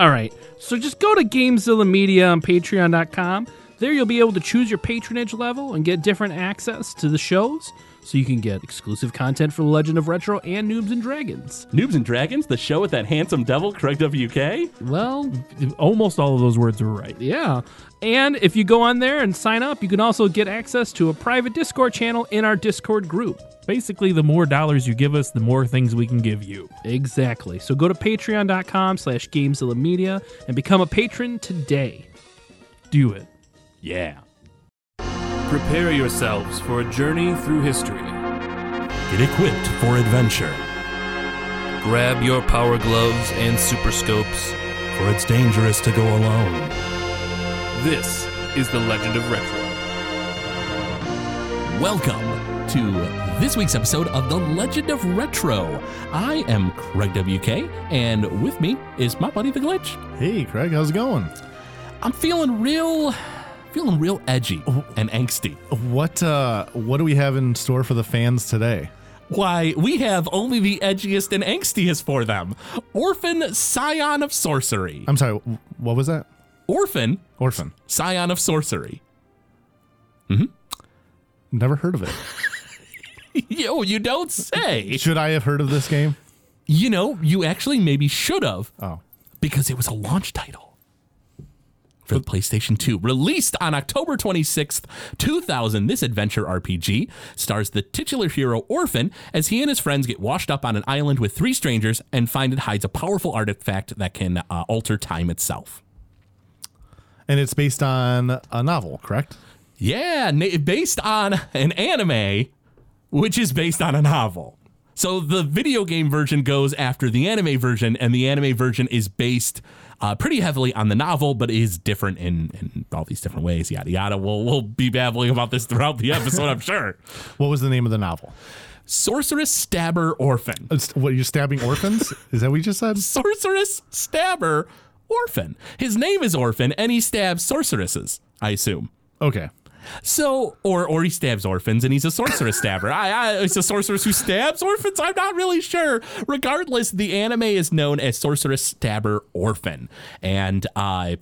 All right. So just go to Gamezilla Media on patreon.com. There you'll be able to choose your patronage level and get different access to the shows. So you can get exclusive content for The Legend of Retro and Noobs and Dragons. Noobs and Dragons, the show with that handsome devil, Craig WK. Well, Almost all of those words are right. yeah. And if you go on there and sign up, you can also get access to a private Discord channel in our Discord group. Basically, the more dollars you give us, the more things we can give you. Exactly. So go to patreon.com slash Gamezilla Media and become a patron today. Do it. Yeah. Prepare yourselves for a journey through history. Get equipped for adventure, Grab your power gloves and super scopes. for it's dangerous to go alone. This is the Legend of Retro. Welcome to this week's episode of The Legend of Retro. I am Craig WK, and with me is my buddy The Glitch. Hey, Craig, how's it going? I'm feeling real, feeling real edgy and angsty. What uh what do we have in store for the fans today? Why, we have only the edgiest and angstiest for them. Orphen Scion of Sorcery. I'm sorry, what was that? Orphen Orphen. Scion of Sorcery. Hmm Never heard of it. Yo, you don't say. Should I have heard of this game? You know, you actually maybe should have. Oh. because it was a launch title for the PlayStation 2. Released on October 26th, 2000, this adventure RPG stars the titular hero Orphen as he and his friends get washed up on an island with three strangers and find it hides a powerful artifact that can uh, alter time itself. And it's based on a novel, correct? Yeah, na- based on an anime, which is based on a novel. So the video game version goes after the anime version, and the anime version is based uh, pretty heavily on the novel, but is different in, in all these different ways. Yada yada. We'll we'll be babbling about this throughout the episode, I'm sure. What was the name of the novel? Sorceress Stabber Orphen. What you're stabbing orphans? Is that what you just said? Sorceress Stabber Orphen. His name is Orphen, and he stabs sorceresses. I assume. Okay. So, or or he stabs orphans, and he's a sorceress stabber. I, I, it's a sorceress who stabs orphans. I'm not really sure. Regardless, the anime is known as Sorceress Stabber Orphen, and uh,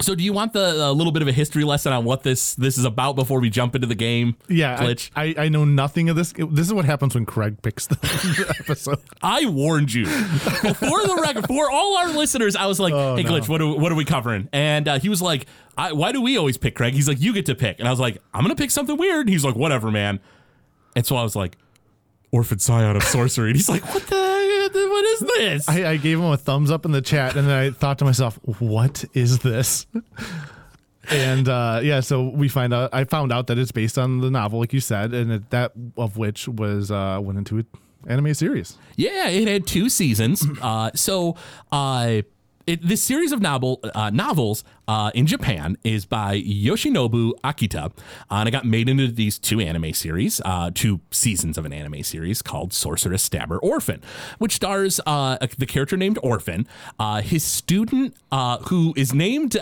so do you want the a little bit of a history lesson on what this this is about before we jump into the game? Yeah, I, glitch. I, I know nothing of this. This is what happens when Craig picks the episode. I warned you before the record for all our listeners. I was like, "Hey, glitch, what are, what are we covering?" And uh, he was like, I, "Why do we always pick Craig?" He's like, "You get to pick," and I was like, "I'm gonna pick something weird." He's like, "Whatever, man." And so I was like, "Orphen Scion of Sorcery," and he's like, "What the? What is this?" I, I gave him a thumbs up in the chat, and then I thought to myself, "What is this?" And uh, yeah, so we find out. I found out that it's based on the novel, like you said, and it, that of which was uh, went into an anime series. Yeah, it had two seasons. Uh, so, uh, it, this series of novel uh, novels uh, in Japan is by Yoshinobu Akita, uh, and it got made into these two anime series, uh, two seasons of an anime series called Sorceress Stabber Orphen, which stars uh, the character named Orphen, uh, his student who is named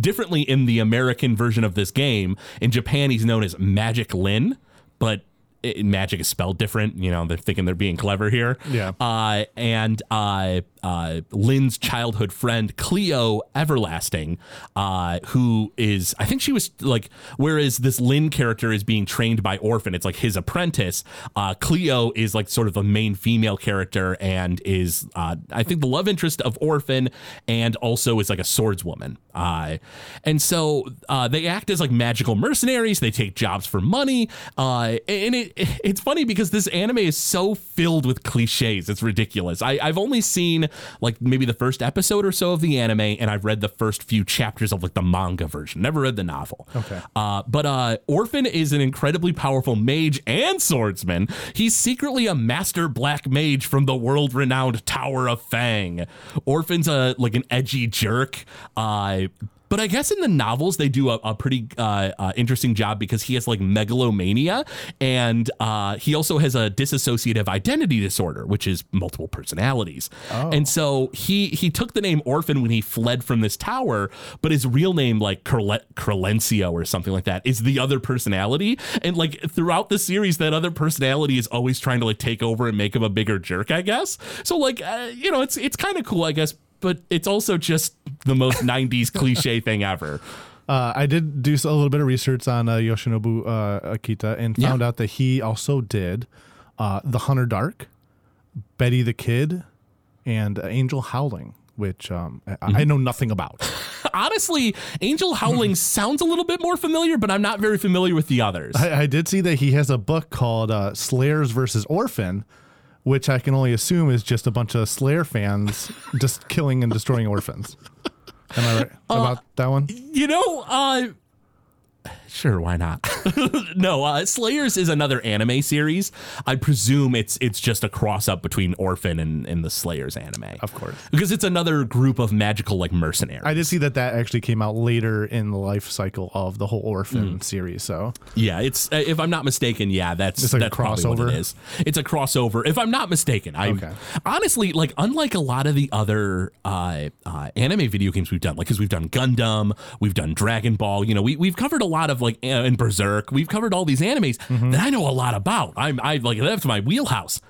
differently in the American version of this game. In Japan, he's known as Magic Lin, but it, magic is spelled different. You know, they're thinking they're being clever here. Yeah. Uh, and uh, uh, Lynn's childhood friend Cleo Everlasting, uh, who is I think she was like, whereas this Lynn character is being trained by Orphen, it's like his apprentice. Uh, Cleo is like sort of the main female character and is uh, I think the love interest of Orphen and also is like a swordswoman. Uh, and so uh, they act as like magical mercenaries. They take jobs for money. Uh, and it, it's funny because this anime is so filled with cliches. It's ridiculous. I, I've only seen like maybe the first episode or so of the anime, and I've read the first few chapters of like the manga version. Never read the novel. Okay. Uh, but uh, Orphen is an incredibly powerful mage and swordsman. He's secretly a master black mage from the world-renowned Tower of Fang. Orphen's a like an edgy jerk. Uh, But I guess in the novels they do a, a pretty uh, uh, interesting job because he has like megalomania, and uh, he also has a dissociative identity disorder, which is multiple personalities. Oh. And so he he took the name Orphen when he fled from this tower, but his real name like Corle- Crelencio or something like that is the other personality. And like throughout the series, that other personality is always trying to like take over and make him a bigger jerk. I guess. So like uh, you know, it's it's kind of cool, I guess. But it's also just the most '90s cliche thing ever. Uh, I did do a little bit of research on uh, Yoshinobu uh, Akita and Yeah. found out that he also did uh, The Hunter Dark, Betty the Kid, and uh, Angel Howling, which um, I, Mm-hmm. I know nothing about. Honestly, Angel Howling sounds a little bit more familiar, but I'm not very familiar with the others. I, I did see that he has a book called uh, Slayers versus Orphen, which I can only assume is just a bunch of Slayer fans just killing and destroying orphans. Am I right Uh, about that one? You know, uh sure, why not? no, uh Slayers is another anime series. I presume it's it's just a cross up between Orphen and, and the Slayers anime. Of course. Because it's another group of magical like mercenaries. I did see that that actually came out later in the life cycle of the whole Orphen Mm. series. So yeah, it's uh, if I'm not mistaken, yeah, that's It's like a that's probably what crossover? it is. It's a crossover. If I'm not mistaken, I Okay. honestly like unlike a lot of the other uh, uh, anime video games we've done, like because we've done Gundam, we've done Dragon Ball, you know, we we've covered a lot of like uh, and Berserk, we've covered all these animes Mm-hmm. that I know a lot about. I'm I like that's my wheelhouse.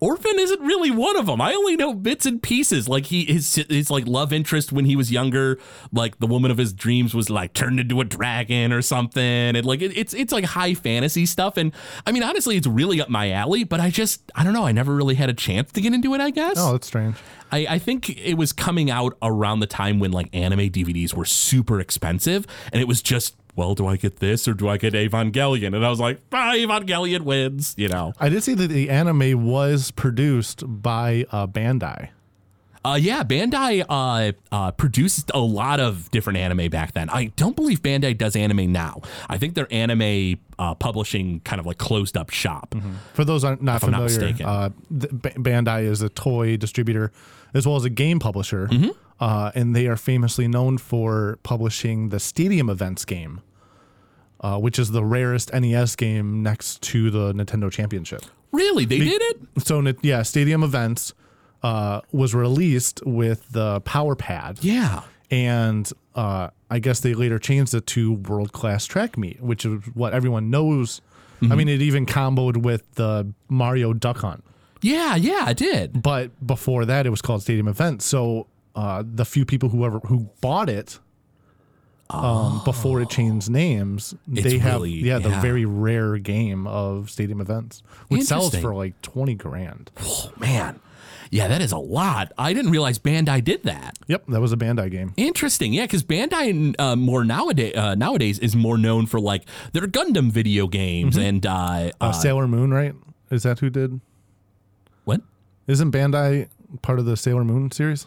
Orphen isn't really one of them. I only know bits and pieces. Like he his his like love interest when he was younger, like the woman of his dreams was like turned into a dragon or something. And like it, it's it's like high fantasy stuff. And I mean honestly, it's really up my alley. But I just I don't know. I never really had a chance to get into it. I guess. oh, that's strange. I, I think it was coming out around the time when like anime DVDs were super expensive, and it was just, well, do I get this or do I get Evangelion? And I was like, ah, Evangelion wins, you know. I did see that the anime was produced by uh, Bandai. Uh, yeah, Bandai uh, uh, produced a lot of different anime back then. I don't believe Bandai does anime now. I think their anime uh, publishing kind of like closed up shop. For those not I'm not familiar, uh, th- Bandai is a toy distributor as well as a game publisher, Mm-hmm. Uh, and they are famously known for publishing the Stadium Events game, uh, which is the rarest NES game next to the Nintendo Championship. Really, they did it? So, yeah, Stadium Events uh, was released with the Power Pad. Yeah. and uh, I guess they later changed it to World Class Track Meet, which is what everyone knows. Mm-hmm. I mean, it even comboed with the Mario Duck Hunt, Yeah, yeah, I did. but before that, it was called Stadium Events. So uh, the few people who ever who bought it um, before it changed names, It's they have really- yeah, the yeah. very rare game of Stadium Events, which sells for like twenty grand. Oh, man. Yeah, that is a lot. I didn't realize Bandai did that. Yep, that was a Bandai game. Interesting, yeah, because Bandai uh, more nowadays uh, nowadays is more known for like their Gundam video games and uh, Uh, uh, Sailor Moon, right? Is that who did? what? Isn't Bandai part of the Sailor Moon series?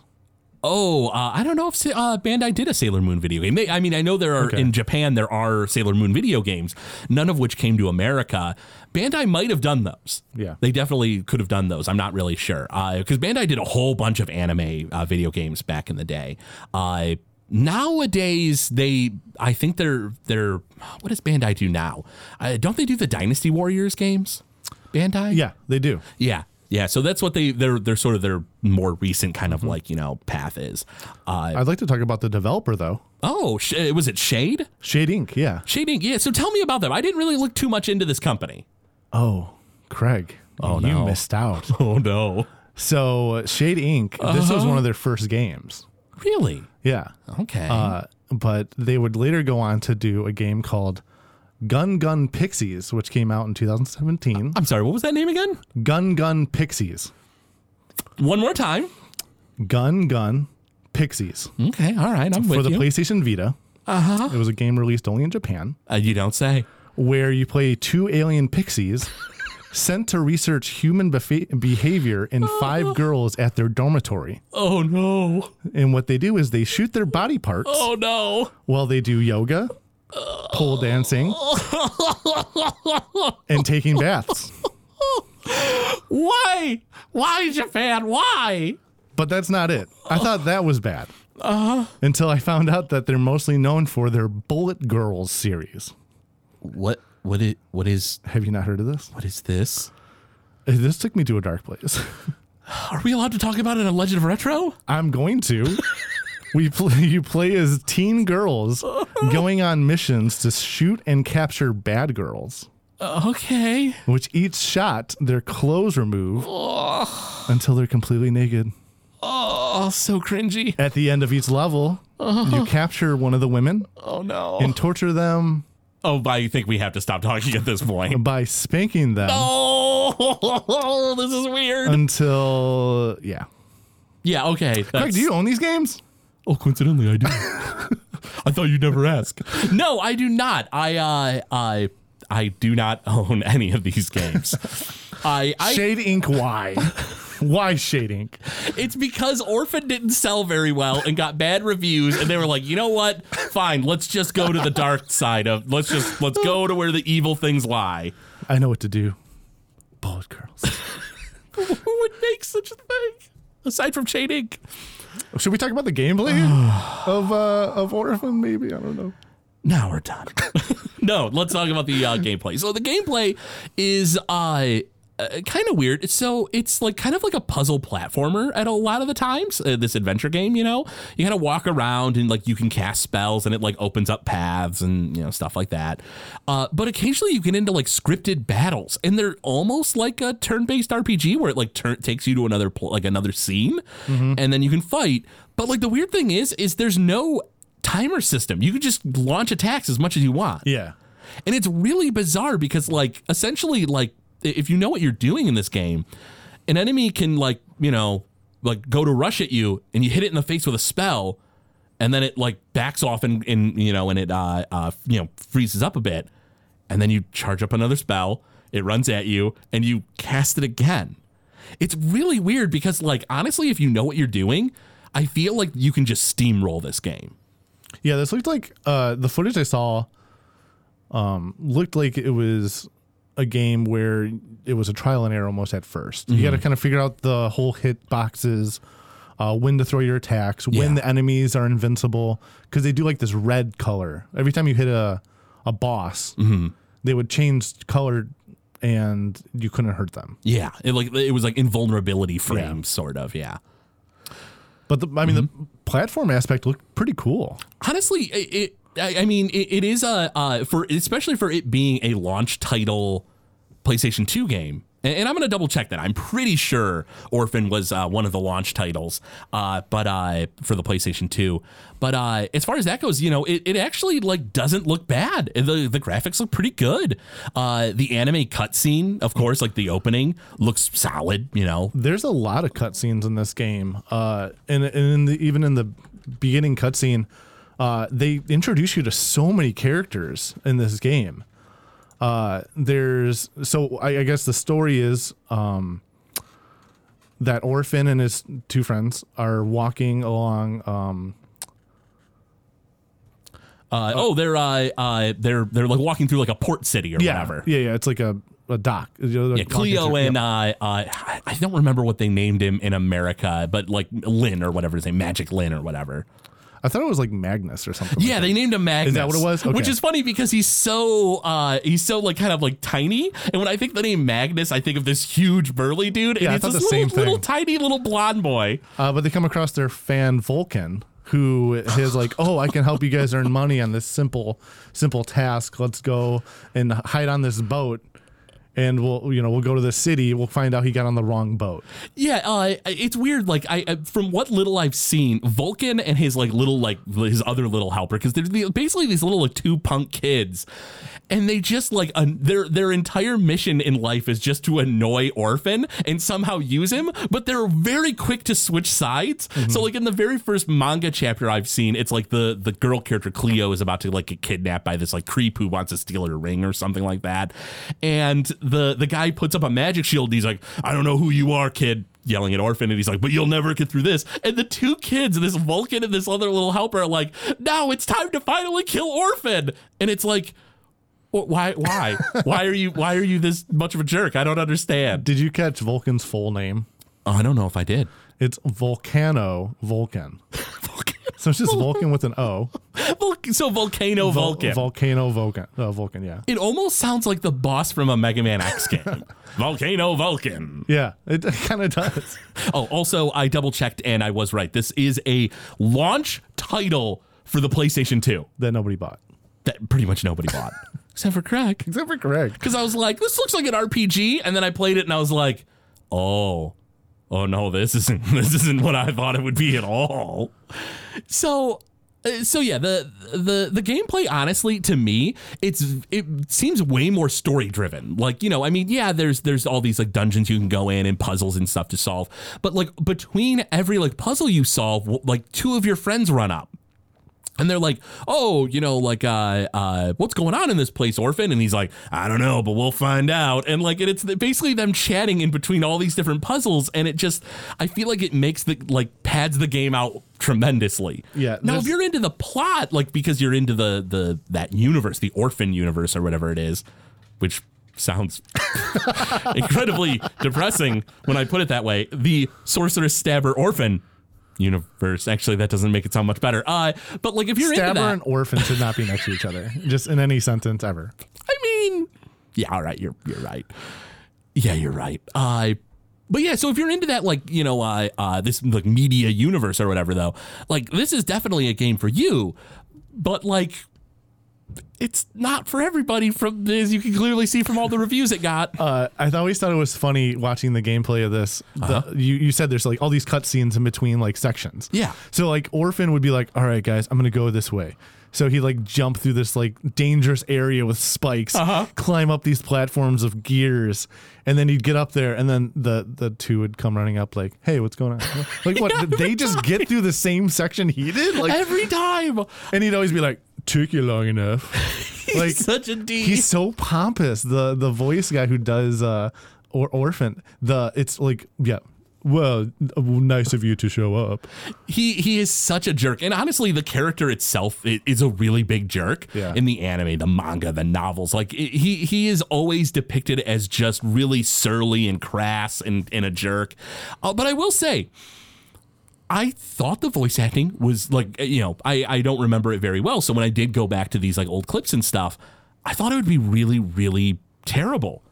Oh, uh, I don't know if uh, Bandai did a Sailor Moon video game. They, I mean, I know there are Okay. in Japan there are Sailor Moon video games, none of which came to America. Bandai might have done those. Yeah. they definitely could have done those. I'm not really sure because Bandai did a whole bunch of anime uh, video games back in the day. Uh, nowadays, they I think they're they're what does Bandai do now? Uh, don't they do the Dynasty Warriors games? Bandai, Yeah, they do. yeah, yeah. So that's what they they're they're sort of their more recent kind of like you know path is. Uh, I'd like to talk about the developer though. oh, sh- was it Shade? Shade Inc. Yeah. Shade Inc. Yeah. So tell me about them. I didn't really look too much into this company. Oh, Craig. Oh, you no. missed out. Oh no, so Shade Inc. This Uh-huh. was one of their first games. really? Yeah. Okay. Uh, but they would later go on to do a game called Gun Gun Pixies, which came out in 2017. I'm sorry. What was that name again? Gun Gun Pixies. One more time. Gun Gun Pixies Okay. All right. I'm for with the you. PlayStation Vita. Uh-huh. It was a game released only in Japan. Uh, you don't say. where you play two alien pixies sent to research human befa- behavior in five girls at their dormitory. Oh no. And what they do is they shoot their body parts Oh no. while they do yoga, pole dancing, and taking baths. Why? Why Japan? Why? But that's not it. I thought that was bad. Uh-huh. Until I found out that they're mostly known for their Bullet Girls series. What what is what is Have you not heard of this? what is this? This took me to a dark place. Are we allowed to talk about it in Legend of Retro? I'm going to. we play, you play as teen girls going on missions to shoot and capture bad girls, uh, Okay. which each shot their clothes remove until they're completely naked. Oh, so cringy. At the end of each level, you capture one of the women Oh no. and torture them oh, I think we have to stop talking at this point. by spanking them Oh, this is weird. until yeah. yeah. Okay. Craig, do you own these games? Oh, coincidentally, I do. I thought you'd never ask. No, I do not. I uh, I I do not own any of these games. I, I Shade Inc. Why? why Shade Inc? it's because Orphen didn't sell very well and got bad reviews, and they were like, you know what? Fine, let's just go to the dark side of. Let's just let's go to where the evil things lie. I know what to do. Bullet Girls. Who would make such a thing aside from Shade Inc? Should we talk about the gameplay of uh, of Orphen? Maybe I don't know. Now we're done. no, let's talk about the uh, gameplay. So the gameplay is uh, uh kind of weird. So it's like kind of like a puzzle platformer at a lot of the times. Uh, this adventure game, you know, you kind of walk around and like you can cast spells and it like opens up paths and you know stuff like that. Uh, but occasionally you get into like scripted battles and they're almost like a turn-based RPG where it like turn takes you to another pl- like another scene and then you can fight. But like the weird thing is, is there's no timer system. You can just launch attacks as much as you want. Yeah. And it's really bizarre because like essentially like if you know what you're doing in this game, an enemy can like, you know, like go to rush at you and you hit it in the face with a spell and then it like backs off and, and you know and it uh, uh you know freezes up a bit and then you charge up another spell, it runs at you and you cast it again. It's really weird because like honestly if you know what you're doing, I feel like you can just steamroll this game. Yeah, this looked like uh, the footage I saw um, looked like it was a game where it was a trial and error almost at 1st You got to mm-hmm. kind of figure out the whole hit boxes, uh, when to throw your attacks, when Yeah. the enemies are invincible, because they do like this red color every time you hit a a boss. Mm-hmm. They would change color, and you couldn't hurt them. Yeah, it like it was like invulnerability frames, sort of. Yeah. But the, I mean, the mm-hmm. platform aspect looked pretty cool. Honestly, it. I I mean, it, it is a uh, for especially for it being a launch title PlayStation 2 game. And, and I'm to double check that. I'm pretty sure Orphen was uh, one of the launch titles, uh, but uh, for the PlayStation 2. But uh, as far as that goes, you know, it, it actually like doesn't look bad. The the graphics look pretty good. Uh, the anime cutscene, of course, like the opening, looks solid. You know, there's a lot of cutscenes in this game, uh, and, and in the, even in the beginning cutscene, uh, they introduce you to so many characters in this game. Uh, there's so I, I guess the story is um, that Orphen and his two friends are walking along. Um, Uh, oh, they're uh, uh, they're they're like walking through like a port city or yeah, whatever. yeah, yeah. It's like a, a dock. Yeah, Cleo and uh, uh, I I don't remember what they named him in America, but like Lynn or whatever his name, Magic Lynn or whatever. I thought it was like Magnus or something. like Yeah, that. they named him Magnus. Is that what it was? Which is funny because he's so uh he's so like kind of like tiny, and when I think the name Magnus, I think of this huge burly dude, and Yeah, I thought this the little, same little thing. tiny little blonde boy. Uh, but they come across their fan Vulcan, who is like, "Oh, I can help you guys earn money on this simple, simple task. Let's go and hide on this boat, and we'll, you know, we'll go to the city. We'll find out he got on the wrong boat. Yeah, uh, it's weird. Like I, from what little I've seen, Vulcan and his like little like his other little helper, because they're the- basically these little like two punk kids, and they just like un- their their entire mission in life is just to annoy Orphen and somehow use him. But they're very quick to switch sides. So like in the very first manga chapter I've seen, it's like the the girl character Cleo is about to like get kidnapped by this like creep who wants to steal her ring or something like that, and the the guy puts up a magic shield. And he's like, I don't know who you are, kid. Yelling at Orphen, and he's like, "But you'll never get through this." And the two kids, this Vulcan and this other little helper, are like, "Now it's time to finally kill Orphen." And it's like, why, why, why are you, why are you this much of a jerk? I don't understand. Did you catch Vulcan's full name? Oh, I don't know if I did. It's Volcano Vulcan. So it's just Vulcan with an O. Vul- so volcano Vul- Vulcan. Volcano Vulcan. Uh, Vulcan, yeah. it almost sounds like the boss from a Mega Man X game. volcano Vulcan. Yeah, it, kind of does. Oh, also, I double checked and I was right. This is a launch title for the PlayStation 2 That nobody bought. that pretty much nobody bought, except for Craig. Except for Craig. Because I was like, this looks like an RPG, and then I played it and I was like, oh, oh no, this isn't this isn't what I thought it would be at all. So. uh, So yeah, the the the gameplay honestly to me it's it seems way more story driven. Like, you know, I mean, yeah, there's there's all these like dungeons you can go in and puzzles and stuff to solve. But like between every like puzzle you solve, like two of your friends run up and they're like, "Oh, you know, like, uh, uh, what's going on in this place, orphan?" And he's like, "I don't know, but we'll find out." And like, it's basically them chatting in between all these different puzzles, and it just, I feel like it makes the like pads the game out tremendously. Yeah, Now, if you're into the plot, like because you're into the the that universe, the orphan universe or whatever it is, which sounds incredibly depressing when I put it that way, the sorceress stabber orphan universe. Actually, that doesn't make it sound much better. Uh, but like if you're into Stabber that, and orphan should not be next to each other, just in any sentence ever. I mean, yeah, all right, you're you're right. Yeah, you're right. Uh, but yeah, so if you're into that, like you know, uh, uh, this like media universe or whatever, though, like this is definitely a game for you. But like, it's not for everybody. From as you can clearly see from all the reviews it got. Uh, I always thought it was funny watching the gameplay of this. The, you, you said there's like all these cutscenes in between like sections. Yeah. So like Orphen would be like, all right, guys, I'm gonna go this way. So he'd like jump through this like dangerous area with spikes, climb up these platforms of gears, and then he'd get up there, and then the the two would come running up like, hey, what's going on? Like what? did they just get through the same section he did? Like, Every time, and he'd always be like, took you long enough. like such a D. He's so pompous. The the voice guy who does uh or orphan. The it's like yeah. Well, nice of you to show up. he he is such a jerk and honestly the character itself is a really big jerk Yeah. in the anime the manga the novels like he he is always depicted as just really surly and crass and, and a jerk uh, but i will say I thought the voice acting was like you know I I don't remember it very well. So when I did go back to these like old clips and stuff I thought it would be really really terrible.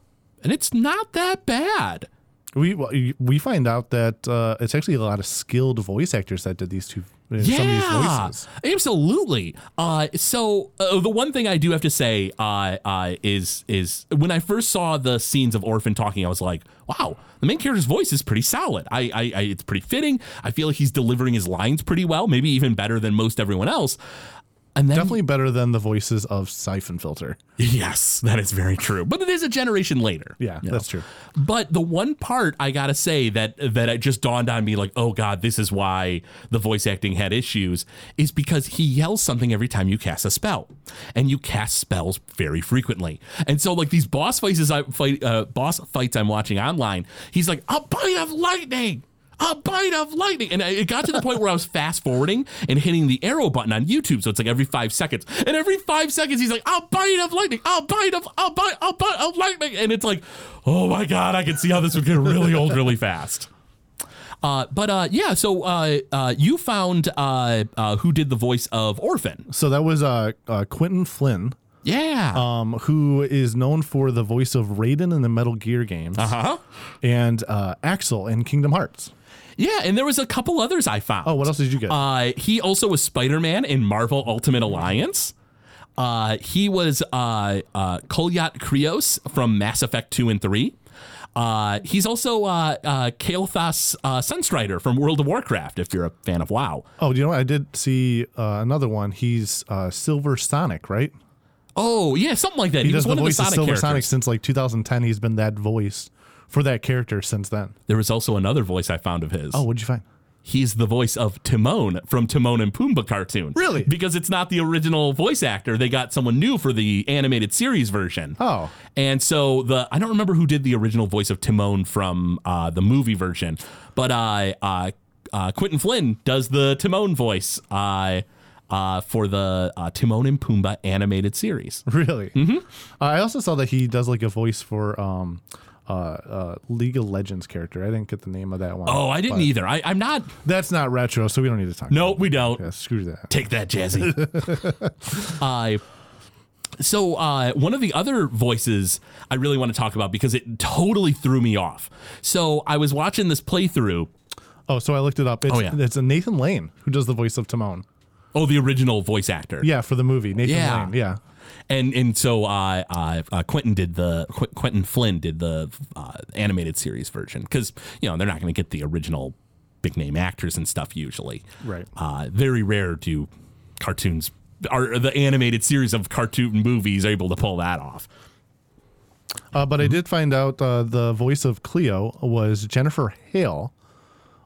And it's not that bad. We we find out that uh, it's actually a lot of skilled voice actors that did these two some of these voices. Absolutely. Uh, so uh, the one thing I do have to say uh, uh, is is when I first saw the scenes of Orphen talking, I was like, wow, the main character's voice is pretty solid. I, I, I it's pretty fitting. I feel like he's delivering his lines pretty well, maybe even better than most everyone else. And then Definitely better than the voices of Siphon Filter. yes, that is very true. But it is a generation later. Yeah, you know? that's true. But the one part I gotta say that that it just dawned on me, like, oh god, this is why the voice acting had issues, is because he yells something every time you cast a spell, and you cast spells very frequently. And so, like these boss fights, I fight, uh, boss fights I'm watching online, he's like, a bite of lightning. A bite of lightning, and it got to the point where I was fast forwarding and hitting the arrow button on YouTube. So it's like every five seconds, and every five seconds he's like, "A bite of lightning, a bite of a bite, a bite of lightning," and it's like, oh my god, I can see how this would get really old really fast. Uh, but uh, yeah, so uh, uh, you found uh, uh, who did the voice of Orphen? So that was uh, uh, Quentin Flynn, Yeah. um, who is known for the voice of Raiden in the Metal Gear games, huh. and uh, Axel in Kingdom Hearts. Yeah, and there was a couple others I found. Oh, what else did you get? Uh, he also was Spider Man in Marvel Ultimate Alliance. Uh, he was uh, uh, Kolyat Krios from Mass Effect 2 and 3. Uh, he's also uh, uh, Kael'thas uh, Sunstrider from World of Warcraft, if you're a fan of WoW. oh, you know what? I did see uh, another one. He's uh, Silver Sonic, right? Oh, yeah, something like that. He, He, was does one the of the voice of Silver characters. Sonic since like 2010. He's been that voice for that character since then. There was also another voice I found of his. Oh, what'd you find? he's the voice of Timon from Timon and Pumbaa cartoon. Really? Because it's not the original voice actor. They got someone new for the animated series version. Oh. And so the I don't remember who did the original voice of Timon from uh, the movie version, but uh, uh, uh, Quentin Flynn does the Timon voice uh, uh, for the uh, Timon and Pumbaa animated series. Really? Mm-hmm. Uh, I also saw that he does like a voice for um, uh, uh, League of Legends character. I didn't get the name of that one. Oh, I didn't but either. I, I'm not. That's not retro, so we don't need to talk. No, about we don't. Yeah, screw that. Take that, Jazzy. uh, so uh, one of the other voices I really want to talk about because it totally threw me off. So I was watching this playthrough. Oh, so I looked it up. It's, Oh, yeah. it's a Nathan Lane who does the voice of Timon. Oh, the original voice actor. Yeah, for the movie Nathan Yeah. Lane. Yeah. And and so uh, uh, uh, Quentin did the Qu- Quentin Flynn did the uh, animated series version because you know they're not going to get the original big name actors and stuff usually. Right. Uh, very rare do cartoons or the animated series of cartoon movies able to pull that off. Uh, but I did find out uh, the voice of Cleo was Jennifer Hale,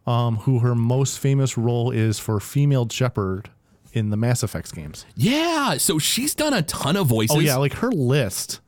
um, who her most famous role is for female Shepard in the Mass Effect games. Yeah, so she's done a ton of voices. Oh yeah, like her list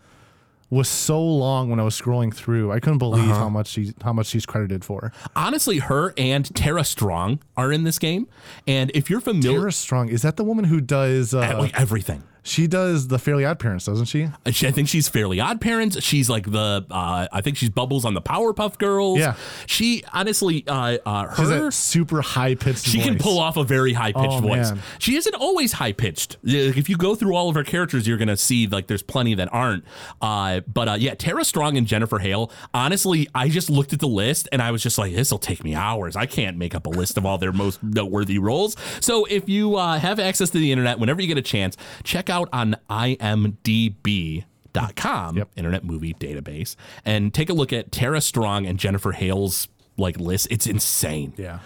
was so long when I was scrolling through. I couldn't believe Uh-huh. how much she how much she's credited for. honestly, her and Tara Strong are in this game, and if you're familiar, Tara Strong is that the woman who does uh, like everything. She does the Fairly Odd Parents, doesn't she? Uh, she- I think she's fairly odd parents. She's like the uh, I think she's Bubbles on the Powerpuff Girls. Yeah. She honestly uh, uh her super high pitched. she can pull off a very high pitched Oh, voice. man. She isn't always high pitched. If you go through all of her characters, you're gonna see like there's plenty that aren't. Uh, but uh, yeah, Tara Strong and Jennifer Hale. Honestly, I just looked at the list and I was just like, this will take me hours. I can't make up a list of all their most noteworthy roles. So if you uh, have access to the internet, whenever you get a chance, check out on IMDb. Dot com Yep. internet movie database and take a look at Tara Strong and Jennifer Hale's like list it's insane Yeah.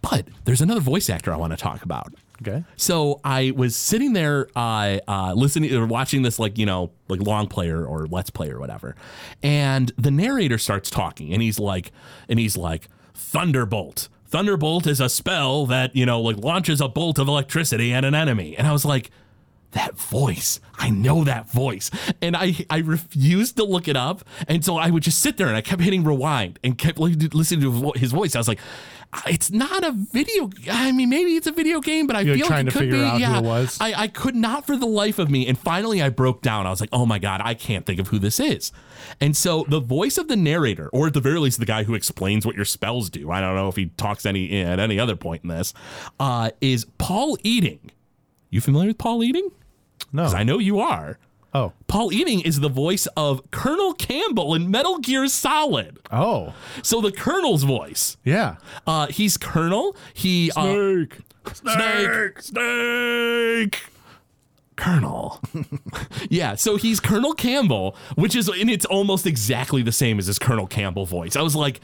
but there's another voice actor I want to talk about. Okay. So I was sitting there, uh, uh, listening or watching this, like you know, like long player or let's play or whatever, and the narrator starts talking, and he's like, and he's like, Thunderbolt. Thunderbolt is a spell that you know, like launches a bolt of electricity at an enemy, and I was like. That voice, I know that voice, and I I refused to look it up, and so I would just sit there and I kept hitting rewind and kept listening to his voice. I was like, it's not a video. I mean, maybe it's a video game, but I You're feel trying like it to could figure be. out who yeah, it was? I, I could not for the life of me. And finally, I broke down. I was like, oh my God, I can't think of who this is. And so the voice of the narrator, or at the very least, the guy who explains what your spells do, I don't know if he talks any at any other point in this, uh, is Paul Eiding. You familiar with Paul Eiding? No. 'Cause I know you are. oh. Paul Eiding is the voice of Colonel Campbell in Metal Gear Solid. Oh. So the Colonel's voice. Yeah. Uh, he's Colonel. He uh, Snake. Snake, Snake, Colonel. yeah, so he's Colonel Campbell, which is, and it's almost exactly the same as his Colonel Campbell voice. I was like,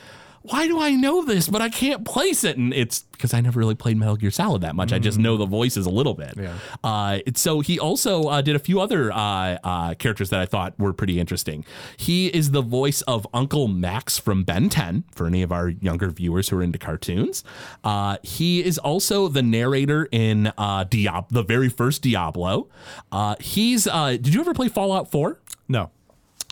why do I know this, but I can't place it? And it's because I never really played Metal Gear Solid that much. I just know the voices a little bit. Yeah. Uh, so he also uh, did a few other uh, uh, characters that I thought were pretty interesting. He is the voice of Uncle Max from Ben 10 for any of our younger viewers who are into cartoons. Uh, he is also the narrator in uh, Diab- the very first Diablo. Uh, he's. Uh, did you ever play Fallout 4? No.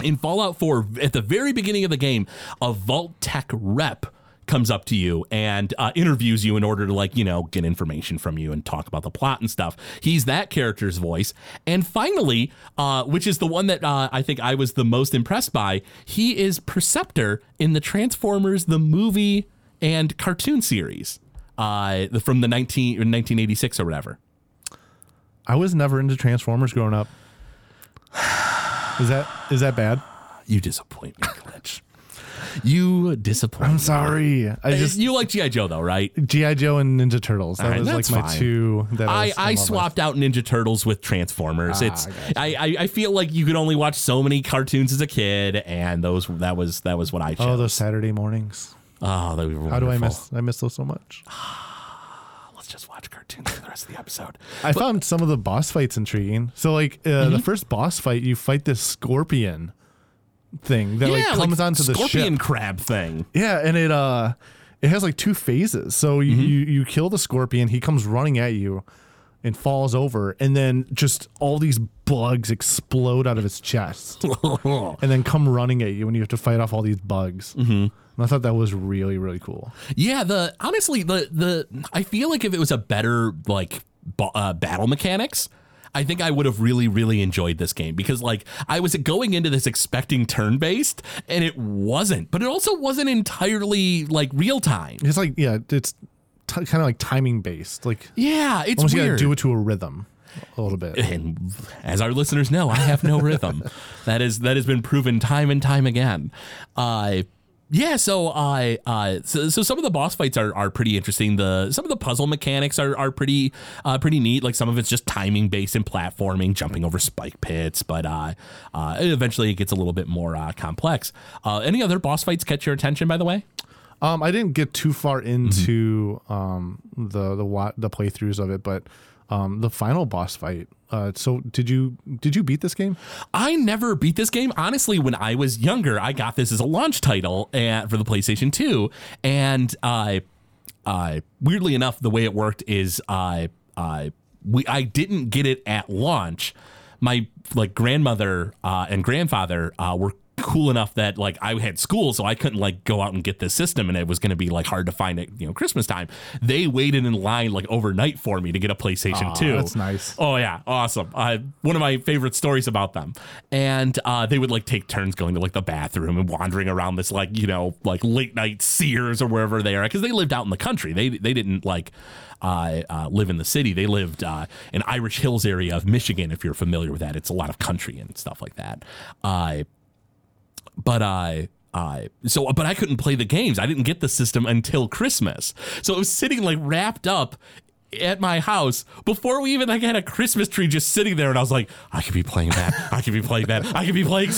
In Fallout 4, at the very beginning of the game, a Vault-Tec rep comes up to you and uh, interviews you in order to like you know get information from you and talk about the plot and stuff. He's that character's voice. And finally uh, which is the one that uh, i think i was the most impressed by he is perceptor in the transformers the movie and cartoon series uh, from the 19, 1986 or whatever. I was never into Transformers growing up. Is that is that bad? you disappoint me glitch you disappoint I'm me. sorry. I just you like gi joe though right GI Joe and Ninja Turtles. That right, was like my fine. two. That I, I with. swapped out Ninja Turtles with Transformers. Ah, it's gotcha. I, I I feel like you could only watch so many cartoons as a kid, and those that was that was what I chose. Oh, those Saturday mornings. Oh, they were How do I miss? I miss those so much. Let's just watch cartoons for the rest of the episode. I found some of the boss fights intriguing. So, like uh, Mm-hmm. the first boss fight, you fight this scorpion thing that like comes like onto the scorpion ship. crab thing. Yeah, and it uh, it has like two phases. So you, Mm-hmm. you you kill the scorpion, he comes running at you, and falls over, and then just all these bugs explode out of his chest, and then come running at you, and you have to fight off all these bugs. Mm-hmm. And I thought that was really really cool. Yeah, the honestly the the I feel like if it was a better like uh, battle mechanics, I think I would have really, really enjoyed this game because, like, I was going into this expecting turn based, and it wasn't. But it also wasn't entirely like real time. It's like yeah, it's t- kind of like timing based. Like Yeah, it's almost you gotta do it to a rhythm a little bit. and as our listeners know, I have no rhythm. That is that has been proven time and time again. Uh, yeah, so I uh, so, so some of the boss fights are, are pretty interesting. The some of the puzzle mechanics are, are pretty uh, pretty neat. Like some of it's just timing based and platforming, jumping over spike pits. But uh, uh, eventually it gets a little bit more uh, complex. Uh, any other boss fights catch your attention? By the way, Um, I didn't get too far into um the the the playthroughs of it, but um the final boss fight. Uh, so did you did you beat this game? I never beat this game. Honestly, when I was younger, I got this as a launch title and, for the PlayStation 2. And uh, uh, weirdly enough, the way it worked is uh, uh, we I didn't get it at launch. My like grandmother uh, and grandfather uh, were cool enough that like I had school, so I couldn't like go out and get this system, and it was going to be like hard to find it, you know, Christmas time. They waited in line like overnight for me to get a PlayStation Aw, 2. that's nice. Oh yeah, awesome. Uh, one of my favorite stories about them. And uh, they would like take turns going to like the bathroom and wandering around this like you know like late night Sears or wherever they are because they lived out in the country. They they didn't like uh, uh, live in the city. They lived uh, in Irish Hills area of Michigan. If you're familiar with that, it's a lot of country and stuff like that. Uh, but I. Uh, so, but I couldn't play the games. I didn't get the system until Christmas. So it was sitting like wrapped up at my house before we even like had a Christmas tree just sitting there, and I was like, I could be playing that. I could be playing that. I could be playing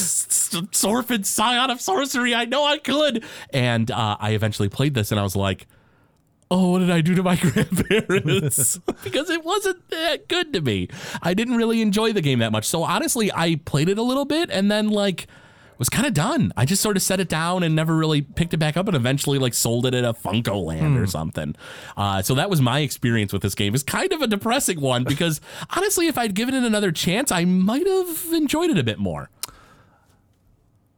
Orphen Scion of Sorcery. I know I could. And uh, I eventually played this, and I was like, Oh, what did I do to my grandparents? because it wasn't that good to me. I didn't really enjoy the game that much. So honestly, I played it a little bit and then like was kind of done. I just sort of set it down and never really picked it back up and eventually like sold it at a FuncoLand or something. Uh, so that was my experience with this game. It's kind of a depressing one because honestly, if I'd given it another chance, I might have enjoyed it a bit more.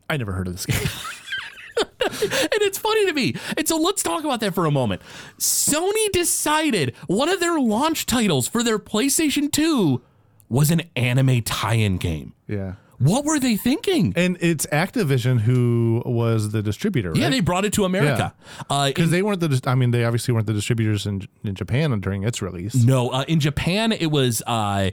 I never heard of this game. And it's funny to me. And so let's talk about that for a moment. Sony decided one of their launch titles for their PlayStation 2 was an anime tie in game. yeah. What were they thinking? And it's Activision who was the distributor, right? Yeah, they brought it to America. Uh, because they weren't the. dis- I mean, they obviously weren't the distributors in in Japan during its release. No, uh, in Japan it was uh,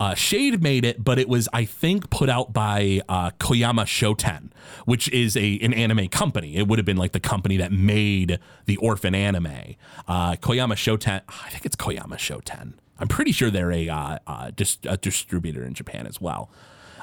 uh, Shade made it, but it was I think put out by uh, Koyama Shoten, which is a an anime company. It would have been like the company that made the Orphan anime. Uh, Koyama Shoten, I think it's Koyama Shoten. I'm pretty sure they're a, uh, uh, dis- a distributor in Japan as well.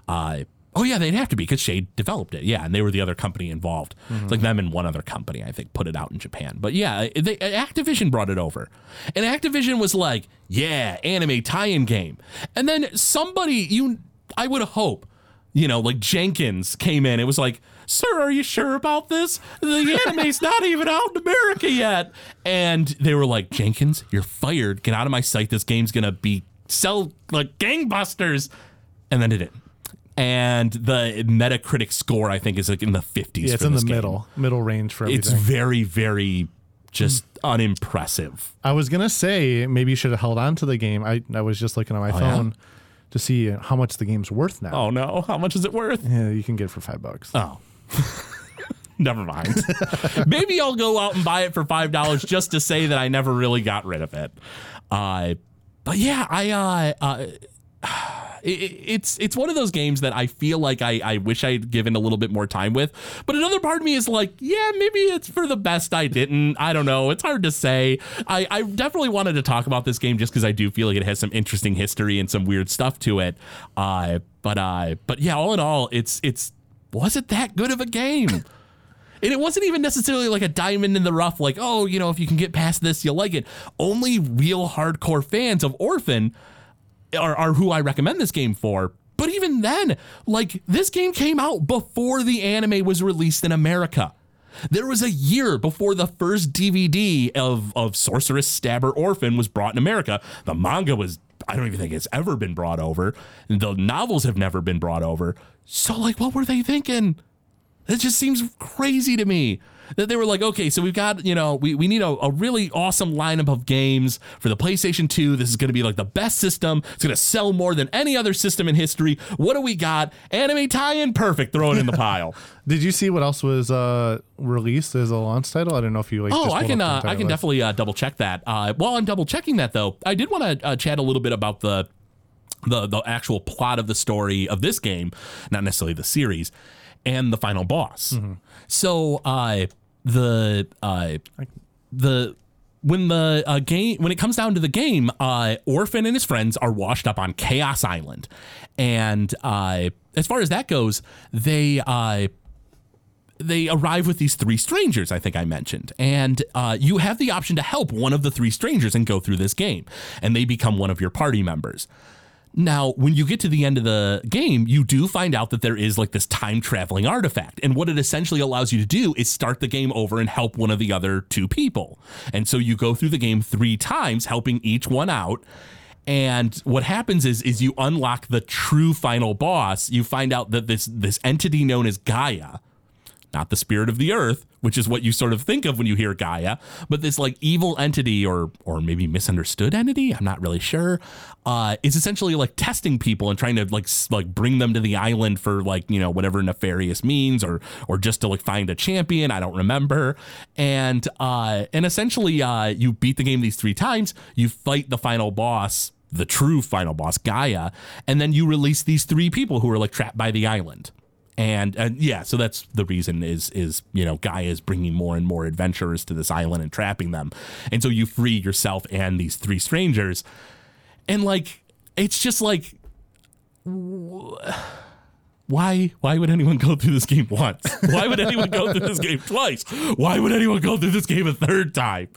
Uh, oh yeah, they'd have to be because Shade developed it. Yeah, and they were the other company involved. It's like them and one other company I think put it out in Japan. But yeah, they, Activision brought it over, and Activision was like, "Yeah, anime tie-in game." And then somebody you, I would hope, you know, like Jenkins came in. It was like. Sir, are you sure about this? The anime's not even out in America yet. And they were like, Jenkins, you're fired. Get out of my sight. This game's gonna be sell like gangbusters. And then it didn't and the Metacritic score I think is like in the 50s. Yeah, it's for in the game. middle middle range for everything. It's very, very just unimpressive. I was gonna say maybe you should have held on to the game. I I was just looking at my Oh, yeah? phone to see how much the game's worth now. Oh no, how much is it worth? Yeah, you can get it for five bucks. Oh. Never mind. Maybe I'll go out and buy it for five dollars just to say that I never really got rid of it. Uh, but yeah, I uh, uh, it's it's one of those games that I feel like I, I wish I'd given a little bit more time with. But another part of me is like, yeah, maybe it's for the best I didn't. I don't know. It's hard to say. I, I definitely wanted to talk about this game just because I do feel like it has some interesting history and some weird stuff to it. Uh, but uh, but yeah, all in all, it's it's was it that good of a game? And it wasn't even necessarily like a diamond in the rough, like, oh, you know, if you can get past this, you'll like it. Only real hardcore fans of Orphen are, are who I recommend this game for. But even then, like, this game came out before the anime was released in America. There was a year before the first DVD of, of Sorceress Stabber Orphen was brought in America. The manga was, I don't even think it's ever been brought over. The novels have never been brought over. So, like, what were they thinking? It just seems crazy to me that they were like, okay, so we've got, you know, we, we need a, a really awesome lineup of games for the PlayStation 2. This is going to be like the best system. It's going to sell more than any other system in history. What do we got? Anime tie in? Perfect. Throw it in the pile. Did you see what else was uh, released as a launch title? I don't know if you like. Oh, I can uh, I can definitely uh, double check that. Uh, while I'm double checking that though, I did want to uh, chat a little bit about the the the actual plot of the story of this game, not necessarily the series, and the final boss. Mm-hmm. So uh, the uh, the when the uh, game when it comes down to the game, uh, Orphen and his friends are washed up on Chaos Island, and uh, as far as that goes, they. Uh, they arrive with these three strangers, I think I mentioned. And uh, you have the option to help one of the three strangers and go through this game, and they become one of your party members. Now, when you get to the end of the game, you do find out that there is like this time traveling artifact. And what it essentially allows you to do is start the game over and help one of the other two people. And so you go through the game three times, helping each one out. And what happens is is you unlock the true final boss. You find out that this this entity known as Gaia, not the spirit of the earth, which is what you sort of think of when you hear Gaia, but this like evil entity or or maybe misunderstood entity, I'm not really sure, uh, is essentially like testing people and trying to like like bring them to the island for like you know whatever nefarious means or or just to like find a champion. I don't remember, and uh, and essentially uh, you beat the game these three times. You fight the final boss. The true final boss, Gaia, and then you release these three people who are like trapped by the island and yeah so that's the reason is is you know Gaia is bringing more and more adventurers to this island and trapping them. And so you free yourself and these three strangers. And like it's just like wh- why why would anyone go through this game once? Why would anyone go through this game twice? Why would anyone go through this game a third time?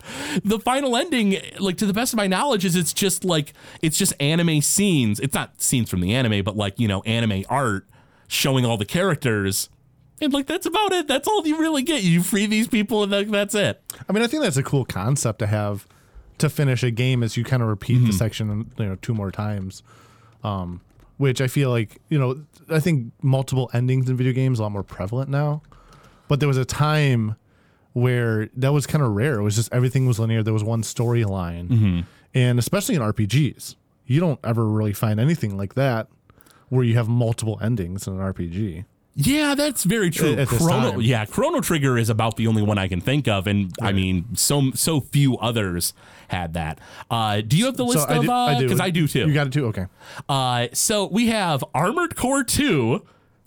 The final ending like to the best of my knowledge is it's just like it's just anime scenes. It's not scenes from the anime but like you know anime art showing all the characters and like that's about it that's all you really get you free these people and like, that's it I mean, I think that's a cool concept to have to finish a game as you kind of repeat Mm-hmm. the section, you know, two more times. Um, which I feel like, you know, I think multiple endings in video games are a lot more prevalent now. But there was a time where that was kind of rare. It was just everything was linear. There was one storyline, Mm-hmm. and especially in RPGs, you don't ever really find anything like that where you have multiple endings in an RPG. Yeah, that's very true. At Chrono, yeah, Chrono Trigger is about the only one I can think of, and I mean, so so few others had that. Uh, do you have the list I of? do- I. Because I do too. You got it too. Okay. Uh, so we have Armored Core 2.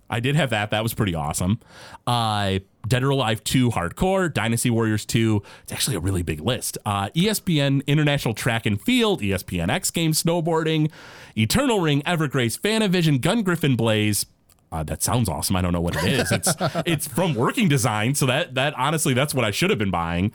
I did have that. That was pretty awesome. Uh, Dead or Alive 2 Hardcore, Dynasty Warriors 2. It's actually a really big list. Uh, ESPN International Track and Field, ESPN X Games Snowboarding, Eternal Ring, Evergrace, Fantavision, Gun Griffin Blaze. Uh, that sounds awesome. I don't know what it is. It's it's from Working Design, so that that honestly that's what I should have been buying.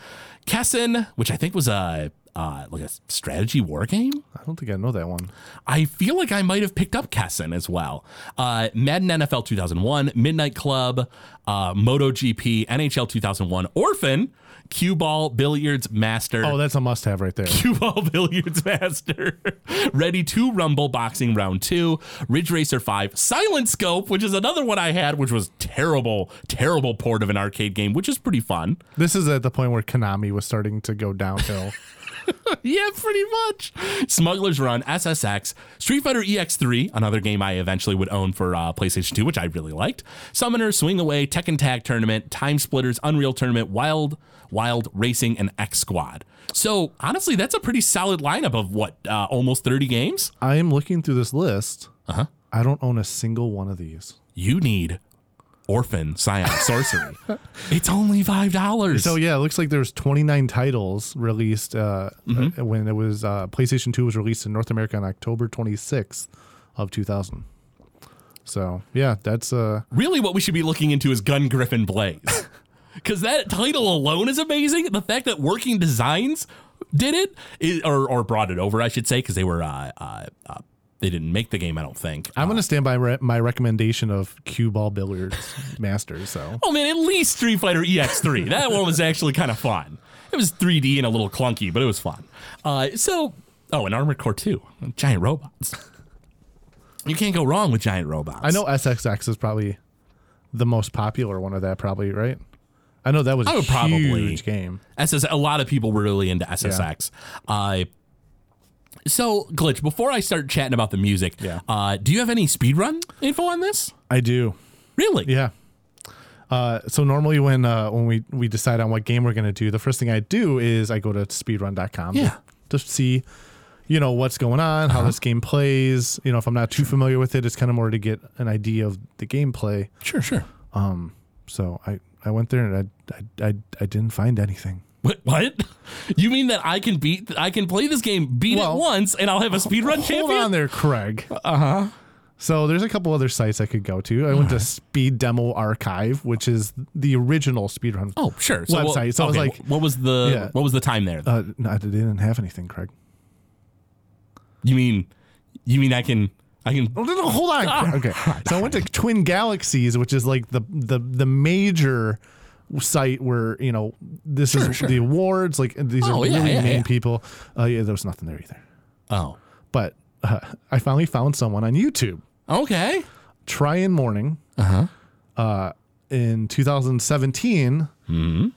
Kessen, which I think was a uh, like a strategy war game. I don't think I know that one. I feel like I might have picked up Kessen as well. Uh, Madden NFL 2001, Midnight Club, uh, MotoGP, NHL 2001, Orphen, Cue Ball, Billiards Master. Oh, that's a must-have right there. Cue Ball Billiards Master, Ready to Rumble Boxing Round 2, Ridge Racer 5, Silent Scope, which is another one I had, which was terrible, terrible port of an arcade game, which is pretty fun. This is at the point where Konami was starting to go downhill. Yeah, pretty much. Smuggler's Run, SSX, Street Fighter EX3, another game I eventually would own for uh, PlayStation 2, which I really liked. Summoner, Swing Away, Tekken Tag Tournament, Time Splitters, Unreal Tournament, Wild, Wild Racing, and X Squad. So honestly, that's a pretty solid lineup of what, uh, almost 30 games? I am looking through this list. Uh-huh. I don't own a single one of these. You need Orphen Scion Sorcery. it's only $5. So yeah, it looks like there's 29 titles released uh, Mm-hmm. uh, when it was uh, PlayStation 2 was released in North America on October 26th of 2000. So yeah, that's uh really what we should be looking into is Gungriffon Blaze. Because that title alone is amazing. The fact that Working Designs did it, or, or brought it over, I should say, because they were, uh, uh, uh, they didn't make the game, I don't think. I'm gonna stand by re- my recommendation of Cue Ball Billiards Masters. So Oh man, at least Street Fighter EX3. that one was actually kind of fun. It was 3D and a little clunky, but it was fun. Uh, so, oh, and Armored Core 2, giant robots. You can't go wrong with giant robots. I know SXX is probably the most popular one of that, probably right. I know that was I a would probably- huge game. SS. A lot of people were really into SSX. Uh, so glitch. Before I start chatting about the music, Yeah. uh, do you have any speedrun info on this? I do. Really? Yeah. Uh, so normally when uh, when we, we decide on what game we're gonna do, the first thing I do is I go to speedrun.com Yeah. Uh-huh. to, to see, you know, what's going on, how this game plays. You know, if I'm not too familiar with it, it's kind of more to get an idea of the gameplay. Sure, sure. Um, So I, I went there and I, I, I, I didn't find anything. What? What? You mean that I can beat? I can play this game, beat Well, it once, and I'll have a speedrun champion? Hold on there, Craig. Uh huh. So there's a couple other sites I could go to. I went to Speed Demo Archive, which is the original speedrun. Oh, sure. So Website. What, So I was like- what was the Yeah. what was the time there? Uh, no, they didn't have anything, Craig. you mean you mean I can I can Oh, no, no, hold on. Okay. So I went to Twin Galaxies, which is like the the the major site where you know this Sure, is sure. the awards. Like these Oh, are yeah, really yeah, main yeah. people. Uh, yeah, there was nothing there either. Oh. But uh, I finally found someone on YouTube. Okay. Tryon Morning. Uh-huh. Uh In 2017, Mm-hmm.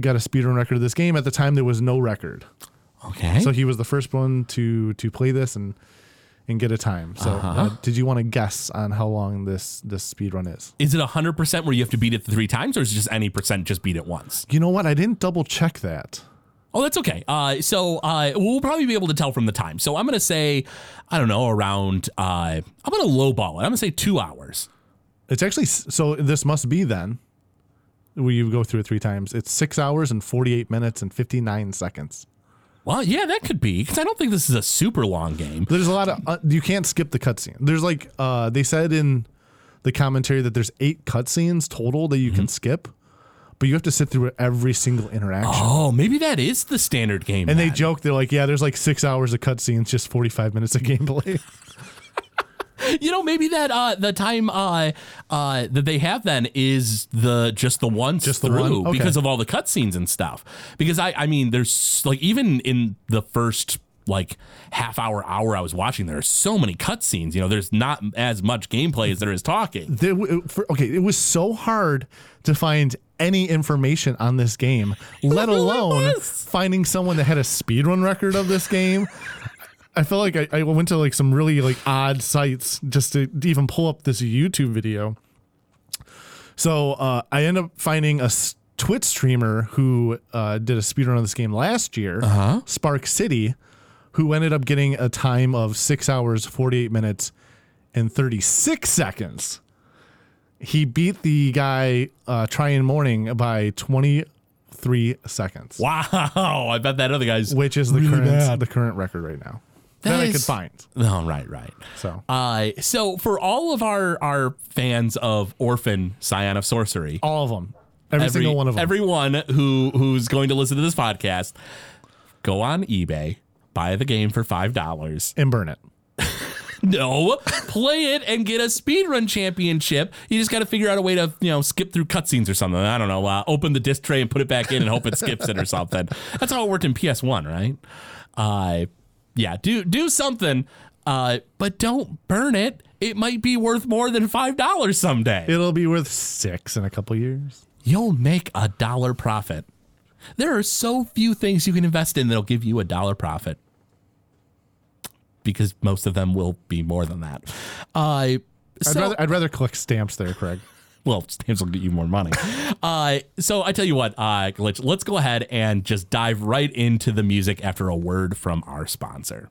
got a speedrun record of this game. At the time, there was no record. Okay. So he was the first one to to play this and and get a time. So Uh-huh. uh, did you want to guess on how long this this speed run is? is it 100% where you have to beat it three times or is it just any percent just beat it once? You know what? I didn't double check that. Oh, that's okay. Uh, so uh, we'll probably be able to tell from the time. So I'm going to say, I don't know, around, uh, I'm going to lowball it. I'm going to say two hours. It's actually so this must be then where you go through it three times. It's six hours and forty eight minutes and fifty nine seconds. Well, yeah, that could be because I don't think this is a super long game. There's a lot of uh, you can't skip the cutscene. There's like uh, they said in the commentary that there's eight cutscenes total that you Mm-hmm. can skip, but you have to sit through every single interaction. Oh, maybe that is the standard game. And they joke, they're like, yeah, there's like six hours of cutscenes, just 45 minutes of gameplay. you know, maybe that uh, the time uh, uh, that they have then is the just the once Just the through one? Okay. because of all the cutscenes and stuff. Because I, I mean, there's like even in the first like half hour hour I was watching, there are so many cutscenes. You know, there's not as much gameplay as there is talking. there, for, okay, it was so hard to find any information on this game, let alone finding someone that had a speedrun record of this game. I felt like I, I went to like some really like odd sites just to even pull up this YouTube video. So uh, I ended up finding a Twitch streamer who uh, did a speedrun of this game last year, Uh-huh. Spark City, who ended up getting a time of six hours, 48 minutes, and 36 seconds. He beat the guy uh, Tryon Morning by 23 seconds, Wow, I bet that other guy's which is the really current bad. the current record right now That that, I could find. Oh, right, right. So Uh, so for all of our our fans of Orphen Scion of Sorcery, all of them, every, single one of them. Everyone who who's going to listen to this podcast, go on eBay, buy the game for five dollars. and burn it. No, play it and get a speedrun championship. You just got to figure out a way to you know skip through cutscenes or something. I don't know. Uh, open the disc tray and put it back in and hope it skips it or something. That's how it worked in PS One, right? Uh, yeah. Do do something. Uh, but don't burn it. It might be worth more than five dollars someday. It'll be worth six in a couple years. you'll make a dollar profit. There are so few things you can invest in that'll give you a dollar profit because most of them will be more than that. Uh, I'd rather I'd rather collect stamps there, Craig. Well, stamps will get you more money. uh, so I tell you what, uh, let's, let's go ahead and just dive right into the music after a word from our sponsor.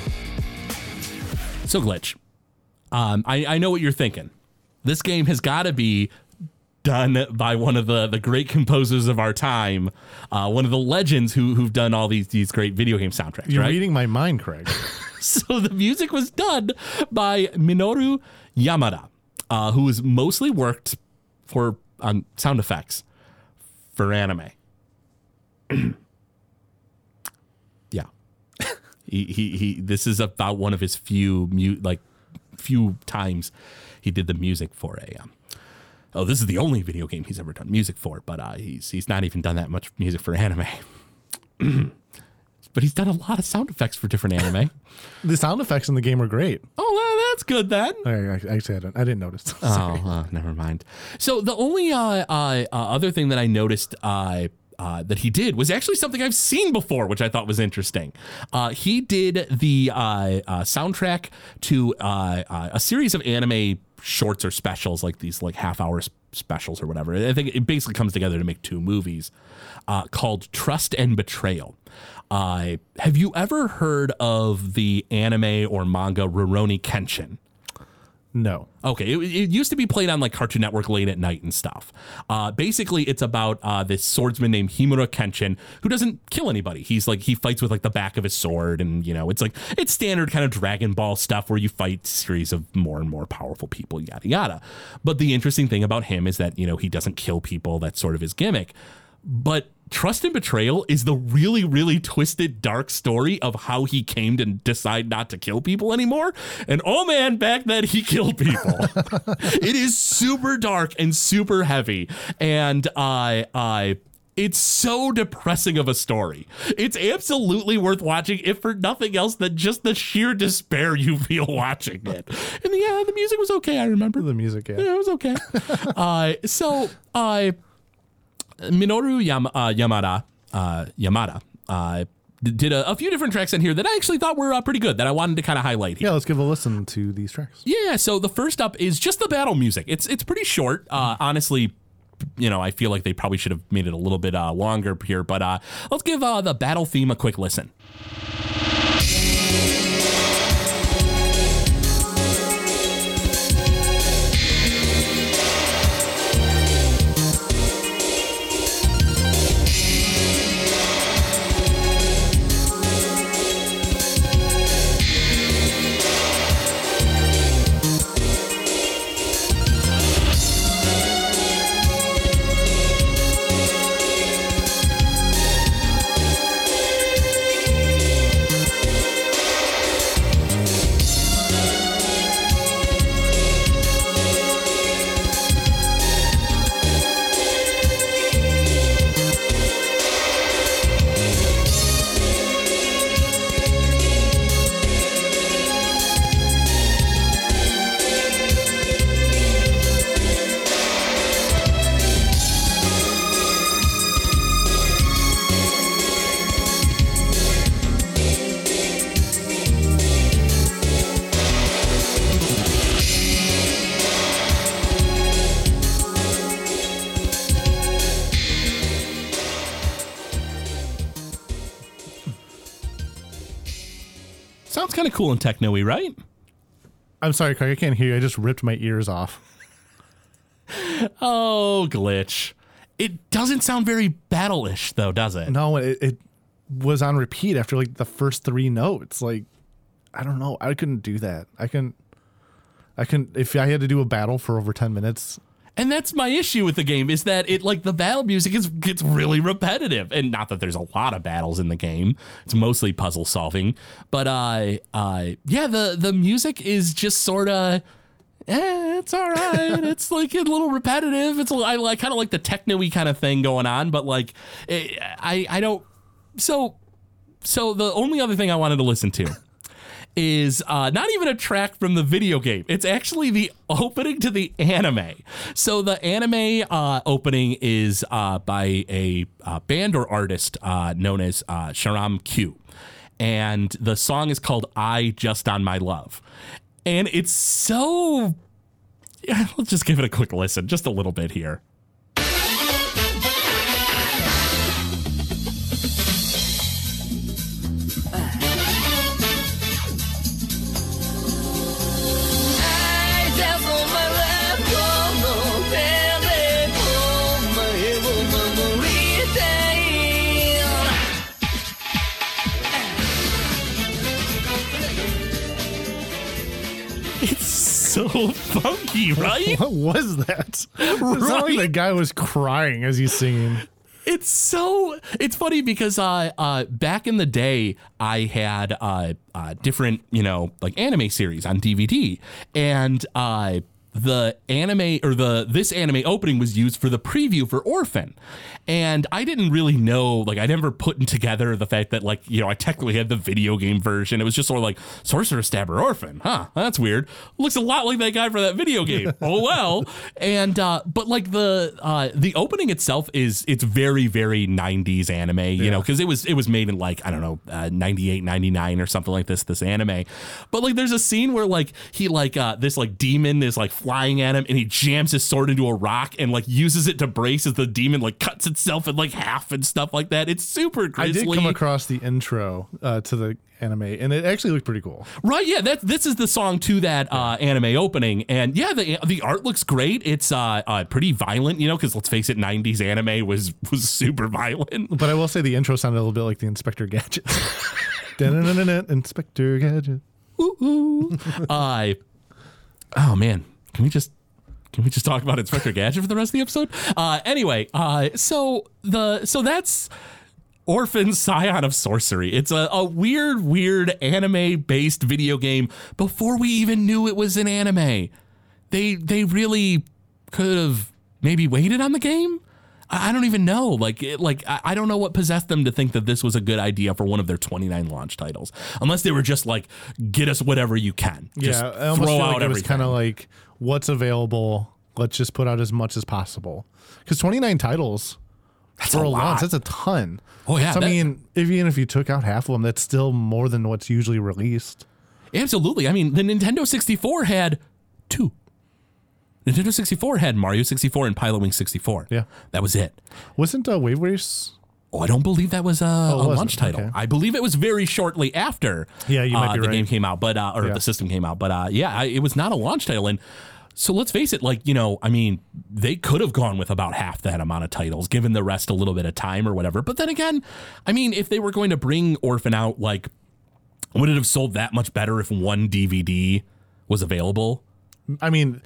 So glitch. Um, I, I know what you're thinking. This game has got to be done by one of the, the great composers of our time, uh, one of the legends who who've done all these these great video game soundtracks. You're right? reading my mind, Craig. So the music was done by Minoru Yamada, uh, who has mostly worked for on sound effects for anime. yeah, he, he he. This is about one of his few mu- like few times he did the music for a. Um, oh, this is the only video game he's ever done music for, but uh, he's he's not even done that much music for anime. but he's done a lot of sound effects for different anime. The sound effects in the game are great. oh, well, that's good then. I, I actually I didn't, I didn't notice. Oh, uh, never mind. So the only uh, uh, other thing that I noticed uh, uh, that he did was actually something I've seen before, which I thought was interesting. Uh, he did the uh, uh, soundtrack to uh, uh, a series of anime shorts or specials, like these like half hour specials or whatever. I think it basically comes together to make two movies called Trust and Betrayal. Have you ever heard of the anime or manga Rurouni Kenshin? No. Okay, it, it used to be played on like Cartoon Network late at night and stuff. Uh, basically, it's about uh, this swordsman named Himura Kenshin who doesn't kill anybody. He's like he fights with like the back of his sword, and you know it's like it's standard kind of Dragon Ball stuff where you fight series of more and more powerful people, yada yada. But the interesting thing about him is that you know he doesn't kill people. That's sort of his gimmick. But Trust and Betrayal is the really, really twisted, dark story of how he came to decide not to kill people anymore. And oh man, back then he killed people. it is super dark and super heavy. And I, I, it's so depressing of a story. It's absolutely worth watching, if for nothing else than just the sheer despair you feel watching it. And yeah, the music was okay. I remember The music, yeah. yeah, it was okay. uh, so, uh, Minoru Yam- uh, Yamada, uh, Yamada, uh, did a, a few different tracks in here that I actually thought were uh, pretty good that I wanted to kind of highlight here. Yeah, let's give a listen to these tracks. Yeah, so the first up is just the battle music. It's it's pretty short. Uh, honestly, you know, I feel like they probably should have made it a little bit uh, longer here, but uh, let's give uh, the battle theme a quick listen. Of cool and techno-y, right? I'm sorry, Craig. I can't hear you. I just ripped my ears off. Oh, glitch. It doesn't sound very battle-ish, though, does it? No, it, it was on repeat after like the first three notes. Like, I don't know. I couldn't do that. I can, I can. If I had to do a battle for over ten minutes, And that's my issue with the game is that it like the battle music is gets really repetitive. And not that there's a lot of battles in the game. It's mostly puzzle solving. But uh uh yeah, the the music is just sort of eh, it's all right. it's like a little repetitive. It's a, I, I kind of like the techno-y kind of thing going on, but like eh, I I don't so so the only other thing I wanted to listen to is uh, not even a track from the video game. It's actually the opening to the anime. So the anime uh, opening is uh, by a uh, band or artist uh, known as uh, Sharam Q. And the song is called I Just on My Love. And it's so. Let's just give it a quick listen, just a little bit here. So little funky, right? What was that? It sounded like the guy was crying as he's singing. it's so it's funny because uh, uh, back in the day I had uh, uh, different you know like anime series on DVD and uh, the anime or the this anime opening was used for the preview for Orphen. And I didn't really know like I never put together the fact that like you know I technically had the video game version. It was just sort of like Sorcerer Stabber Orphen. Huh that's weird. Looks a lot like that guy for that video game. Oh well. And uh, but like the uh, the opening itself is it's very very 90s anime you know because it was it was made in like I don't know uh, 98 99 or something like this this anime. But like there's a scene where like he like uh, this like demon is like flying at him and he jams his sword into a rock and like uses it to brace as the demon like cuts itself in like half and stuff like that it's super crazy. I grisly did come across the intro uh, to the anime, and it actually looked pretty cool. Right, yeah, that this is the song to that uh, anime opening, and yeah, the the art looks great. It's uh, uh pretty violent, you know, because let's face it, '90s anime was was super violent. But I will say the intro sounded a little bit like the Inspector Gadget. Inspector Gadget. Uh, oh man, can we just can we just talk about Inspector Gadget for the rest of the episode? Uh, anyway, uh, so the so that's Orphen Scion of Sorcery. It's a, a weird, weird anime based video game before we even knew it was an anime. They they really could have maybe waited on the game. I I don't even know. Like, it, like I I don't know what possessed them to think that this was a good idea for one of their 29 launch titles, unless they were just like, get us whatever you can. Just yeah, I almost throw feel out like it was kind of like what's available. Let's just put out as much as possible. Because 29 titles That's for a launch, that's a ton. Oh, yeah, So, I mean, if, even if you took out half of them, that's still more than what's usually released. Absolutely. I mean, the Nintendo 64 had two. Nintendo 64 had Mario 64 and Pilot Wing 64. Yeah. That was it. Wasn't uh, Wave Race? Oh, I don't believe that was a, it a launch title. Okay. I believe it was very shortly after. Yeah, you might uh, be the right. game came out, but uh, or Yeah. the system came out. But uh, yeah, I, it was not a launch title. And so let's face it, like you know, I mean, they could have gone with about half that amount of titles, given the rest a little bit of time or whatever. But then again, I mean, if they were going to bring Orphen out, like, would it have sold that much better if one DVD was available? I mean,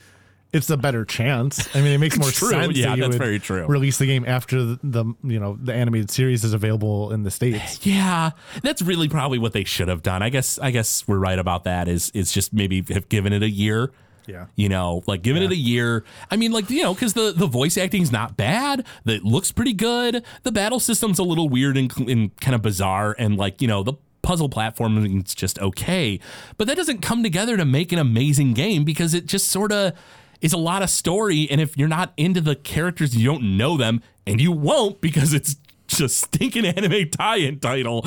it's a better chance. I mean, it makes more True. sense. Yeah, that that's very true. Release the game after the, the you know the animated series is available in the states. Yeah, that's really probably what they should have done. I guess I guess we're right about that. Is is just maybe have given it a year. Yeah. You know, like giving it a year. I mean, like, you know, because the, the voice acting's not bad. It looks pretty good. The battle system's a little weird and, and kind of bizarre. And, like, you know, the puzzle platforming platforming's just okay. But that doesn't come together to make an amazing game because it just sort of is a lot of story. And if you're not into the characters, you don't know them, and you won't because it's just stinking anime tie-in title.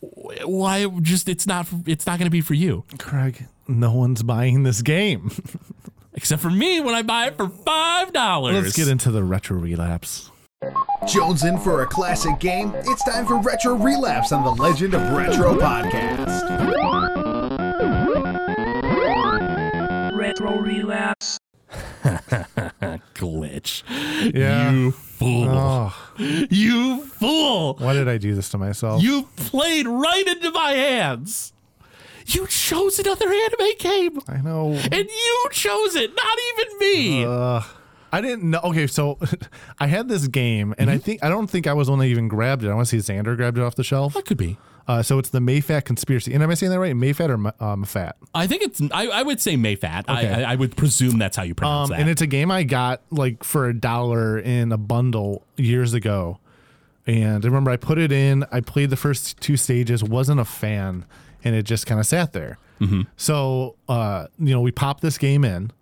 Why just it's not it's not going to be for you Craig, no one's buying this game. except for me when I buy it for five dollars. Let's get into the retro relapse. Jones in for a classic game? It's time for Retro Relapse on the Legend of Retro podcast. Retro Relapse. glitch. Yeah. You fool. Oh, You fool. why did I do this to myself? You played right into my hands. You chose another anime game. I know. And you chose it, not even me. Uh, I didn't know. Okay, so I had this game, and Mm-hmm. I think I don't think I was the one that even grabbed it. I want to see Xander grabbed it off the shelf. that could be. Uh, so it's the Mayfat conspiracy. And am I saying that right? Mayfat or Ma- um, Fat? I think it's. I, I would say Mayfat. Okay. I, I, I would presume that's how you pronounce Um, that. and it's a game I got like for a dollar in a bundle years ago. And I remember I put it in. I played the first two stages. wasn't a fan, and it just kind of sat there. Mm-hmm. So uh, you know, we popped this game in,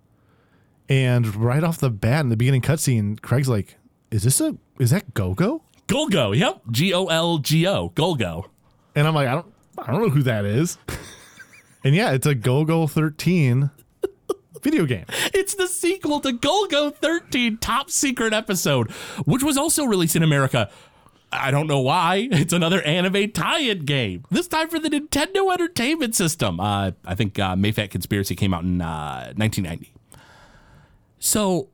and right off the bat in the beginning cutscene, Craig's like, "Is this a? Is that Go Go?" Golgo. Yep. G O L G O. Golgo. And I'm like, I don't, I don't know who that is. and yeah, it's a Golgo 13 video game. It's the sequel to Golgo 13 Top Secret Episode, which was also released in America. I don't know why. It's another anime tie-in game. This time for the Nintendo Entertainment System. Uh, I think uh, Mayfat Conspiracy came out in uh, 1990. So,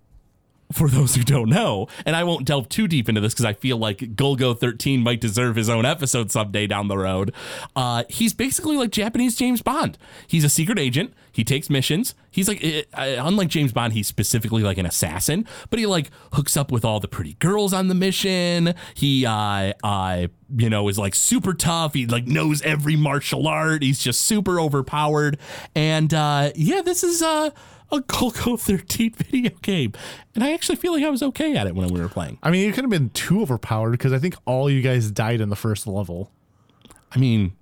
for those who don't know, and I won't delve too deep into this because I feel like Golgo 13 might deserve his own episode someday down the road. Uh, he's basically like Japanese James Bond. He's a secret agent. He takes missions. He's like, uh, unlike James Bond, he's specifically like an assassin, but he like hooks up with all the pretty girls on the mission. He, uh, uh, you know, is like super tough. He like knows every martial art. He's just super overpowered. And uh, yeah, this is uh, a Golgo 13 video game. And I actually feel like I was okay at it when we were playing. I mean, it could have been too overpowered because I think all you guys died in the first level. I mean,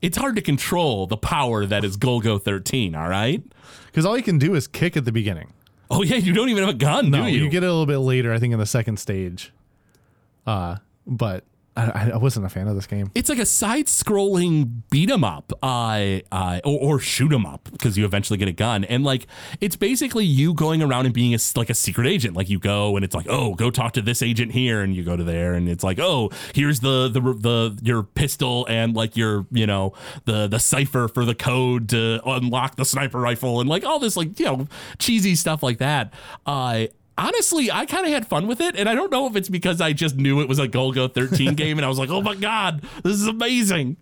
it's hard to control the power that is Golgo 13, all right? Because all you can do is kick at the beginning. Oh, yeah, you don't even have a gun, No, do you? you get it a little bit later, I think, in the second stage. Uh, but I, I wasn't a fan of this game. it's like a side-scrolling beat 'em up, uh, uh, or, or shoot 'em up because you eventually get a gun, and like it's basically you going around and being a, like a secret agent. Like you go and it's like, oh, go talk to this agent here, and you go to there, and it's like, oh, here's the the the your pistol and like your you know the the cipher for the code to unlock the sniper rifle, and like all this like you know cheesy stuff like that. Uh, honestly, I kind of had fun with it, and I don't know if it's because I just knew it was a Golgo 13 game, and I was like, "Oh my god, this is amazing!"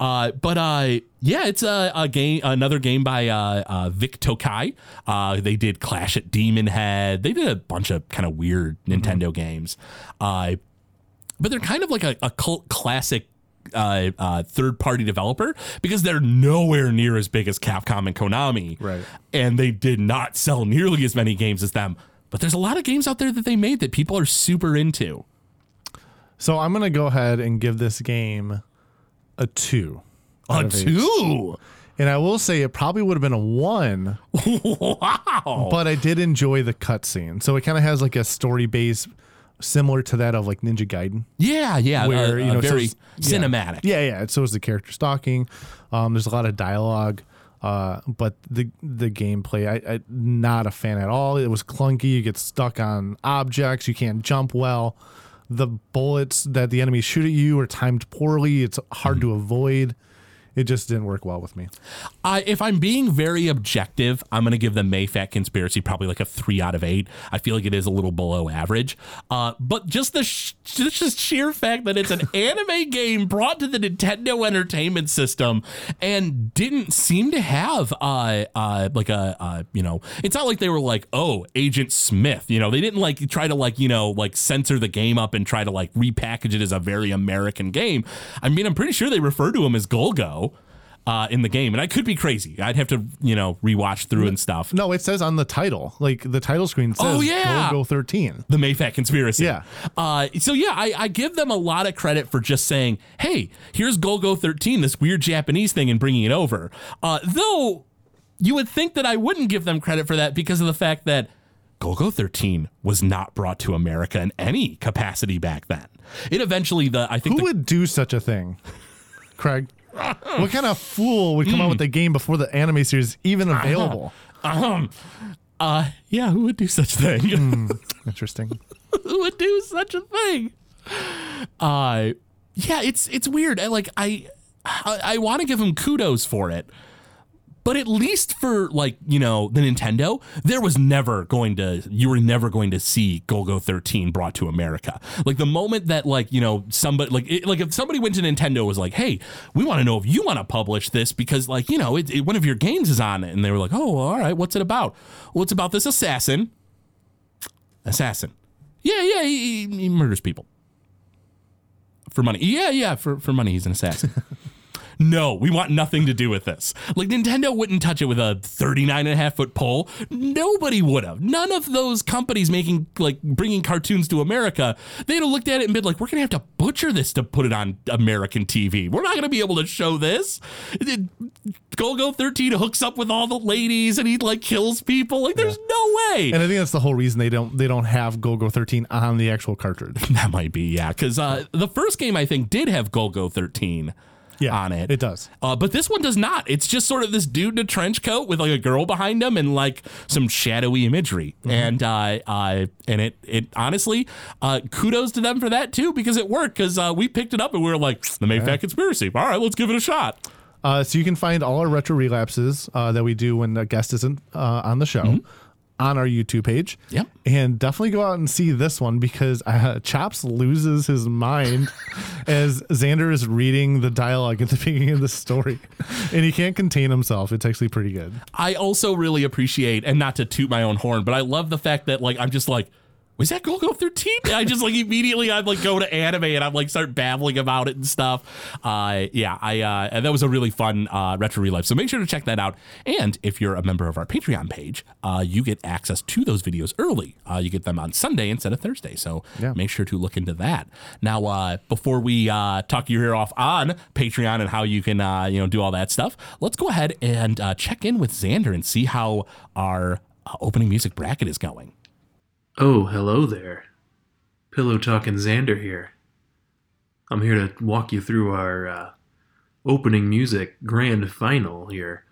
Uh, but uh, yeah, it's a, a game, another game by uh, uh, Vic Tokai. Uh, they did Clash at Demonhead. They did a bunch of kind of weird Nintendo games, uh, but they're kind of like a, a cult classic. Uh, uh, third party developer because they're nowhere near as big as Capcom and Konami. Right. And they did not sell nearly as many games as them. But there's a lot of games out there that they made that people are super into. So I'm gonna go ahead and give this game a two. A two. And I will say it probably would have been a one, Wow. but I did enjoy the cutscene. So it kind of has like a story base similar to that of like Ninja Gaiden. Yeah, yeah. where uh, you know very so yeah. cinematic. Yeah, yeah. So is the character stalking. Um, there's a lot of dialogue, uh, but the the gameplay, I, I not a fan at all. It was clunky. You get stuck on objects. You can't jump well. The bullets that the enemies shoot at you are timed poorly. It's hard to avoid. It just didn't work well with me. Uh, if I'm being very objective, I'm going to give the Mayfat Conspiracy probably like a three out of eight. I feel like it is a little below average. Uh, but just the sh- just the sheer fact that it's an anime game brought to the Nintendo Entertainment System and didn't seem to have uh, uh, like a uh, you know, it's not like they were like, oh, Agent Smith. You know, they didn't like try to like you know like censor the game up and try to like repackage it as a very American game. I mean, I'm pretty sure they refer to him as Golgo uh, in the game, and I could be crazy. I'd have to, you know, rewatch through and stuff. No, it says on the title, like the title screen says, Oh, yeah. Go 13. The Mayfat conspiracy. Yeah. Uh, so yeah, I, I give them a lot of credit for just saying, "Hey, here's Golgo 13, this weird Japanese thing, and bringing it over." Uh, though you would think that I wouldn't give them credit for that because of the fact that Golgo 13 was not brought to America in any capacity back then. It eventually the I think Who the, would do such a thing, Craig? what kind of fool would come out with a game before the anime series is even available? um uh yeah who would do such a thing? Interesting. who would do such a thing? Uh yeah, it's it's weird. I like I I, I want to give him kudos for it. But at least for like, you know, the Nintendo, there was never going to you were never going to see Golgo 13 brought to America. Like the moment that like, you know, somebody like it, like if somebody went to Nintendo was like, "Hey, we want to know if you want to publish this because like, you know, it, it, one of your games is on it." And they were like, "Oh, all right, what's it about?" Well, it's about this assassin. Assassin. Yeah, yeah, he- he murders people for money. Yeah, yeah, for, for money, he's an assassin. no, we want nothing to do with this. Like, Nintendo wouldn't touch it with a 39 and a half foot pole. Nobody would have. None of those companies making, like, bringing cartoons to America, they'd have looked at it and been like, we're going to have to butcher this to put it on American TV. We're not going to be able to show this. Golgo 13 hooks up with all the ladies and he, like, kills people. Like, there's no way. And I think that's the whole reason they don't they don't have Golgo 13 on the actual cartridge. That might be, yeah. Because uh, the first game, I think, did have Golgo 13 Yeah, on it. It does. Uh, but this one does not. It's just sort of this dude in a trench coat with like a girl behind him and like some shadowy imagery. And uh, uh, and it it honestly, uh, kudos to them for that too because it worked. Because uh, we picked it up and we were like, the Mayfair conspiracy. All right, let's give it a shot. Uh, so you can find all our retro relapses uh, that we do when a guest isn't uh, on the show Mm-hmm. On our YouTube page. Yep. and definitely go out and see this one because uh, Chops loses his mind as Xander is reading the dialogue at the beginning of the story, and he can't contain himself. It's actually pretty good. I also really appreciate, and not to toot my own horn, but I love the fact that like I'm just like, was that Goku 13? I just like immediately I'd like go to anime and I'm like start babbling about it and stuff. Uh, yeah, I uh, and that was a really fun uh, retro relive. So make sure to check that out. And if you're a member of our Patreon page, uh, you get access to those videos early. Uh, you get them on Sunday instead of Thursday. So Yeah. make sure to look into that. Now, uh, before we uh, talk your ear off on Patreon and how you can uh, you know do all that stuff, let's go ahead and uh, check in with Xander and see how our uh, opening music bracket is going. Oh, hello there. Pillow Talking Xander here. I'm here to walk you through our uh, opening music grand final here.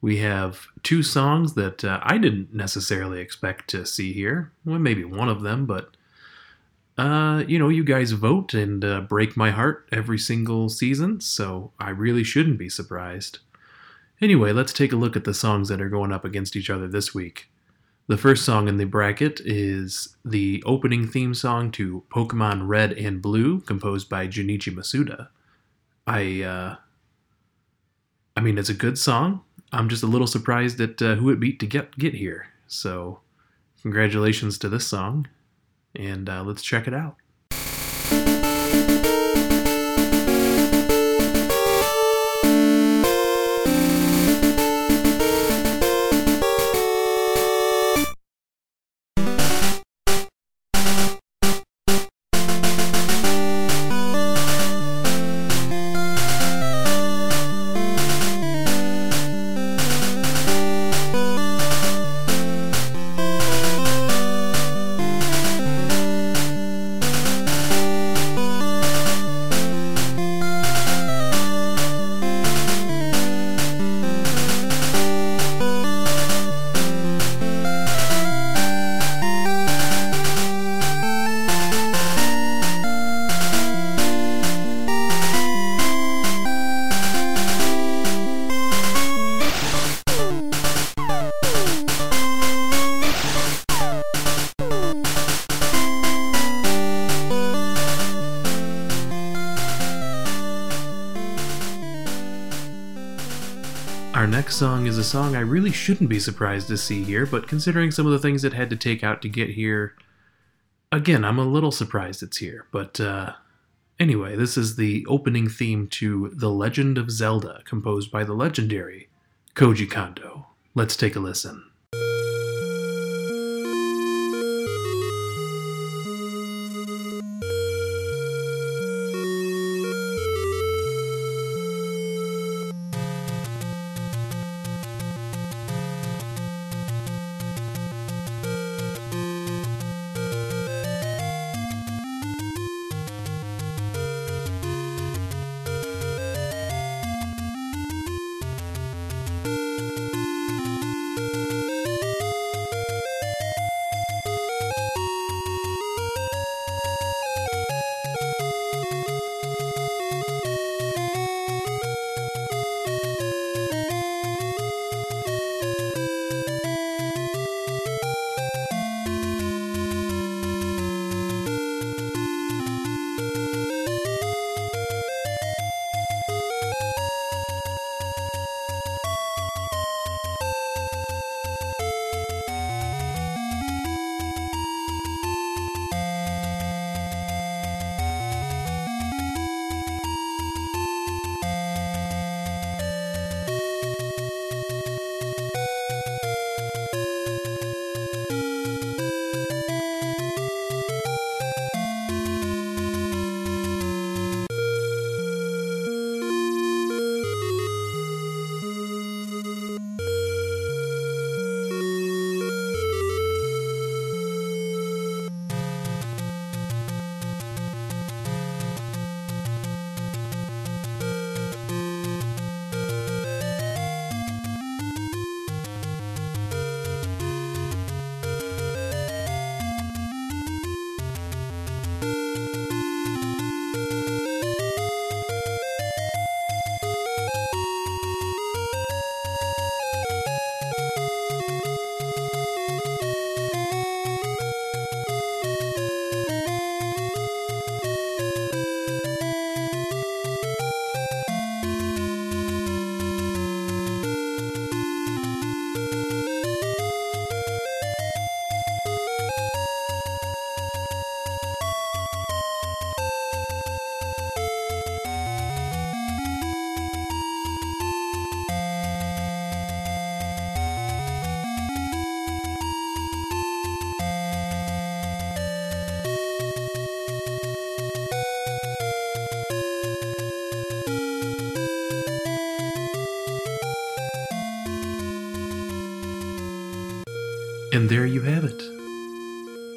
We have two songs that uh, I didn't necessarily expect to see here. Well, maybe one of them, but uh, you know, you guys vote and uh, break my heart every single season, so I really shouldn't be surprised. Anyway, let's take a look at the songs that are going up against each other this week. The first song in the bracket is the opening theme song to Pokemon Red and Blue, composed by Junichi Masuda. I, uh, I mean, it's a good song. I'm just a little surprised at uh, who it beat to get get here. So, congratulations to this song, and uh, let's check it out. Is a song I really shouldn't be surprised to see here, but considering some of the things it had to take out to get here, again, I'm a little surprised it's here. But uh, anyway, this is the opening theme to The Legend of Zelda, composed by the legendary Koji Kondo. Let's take a listen. And there you have it.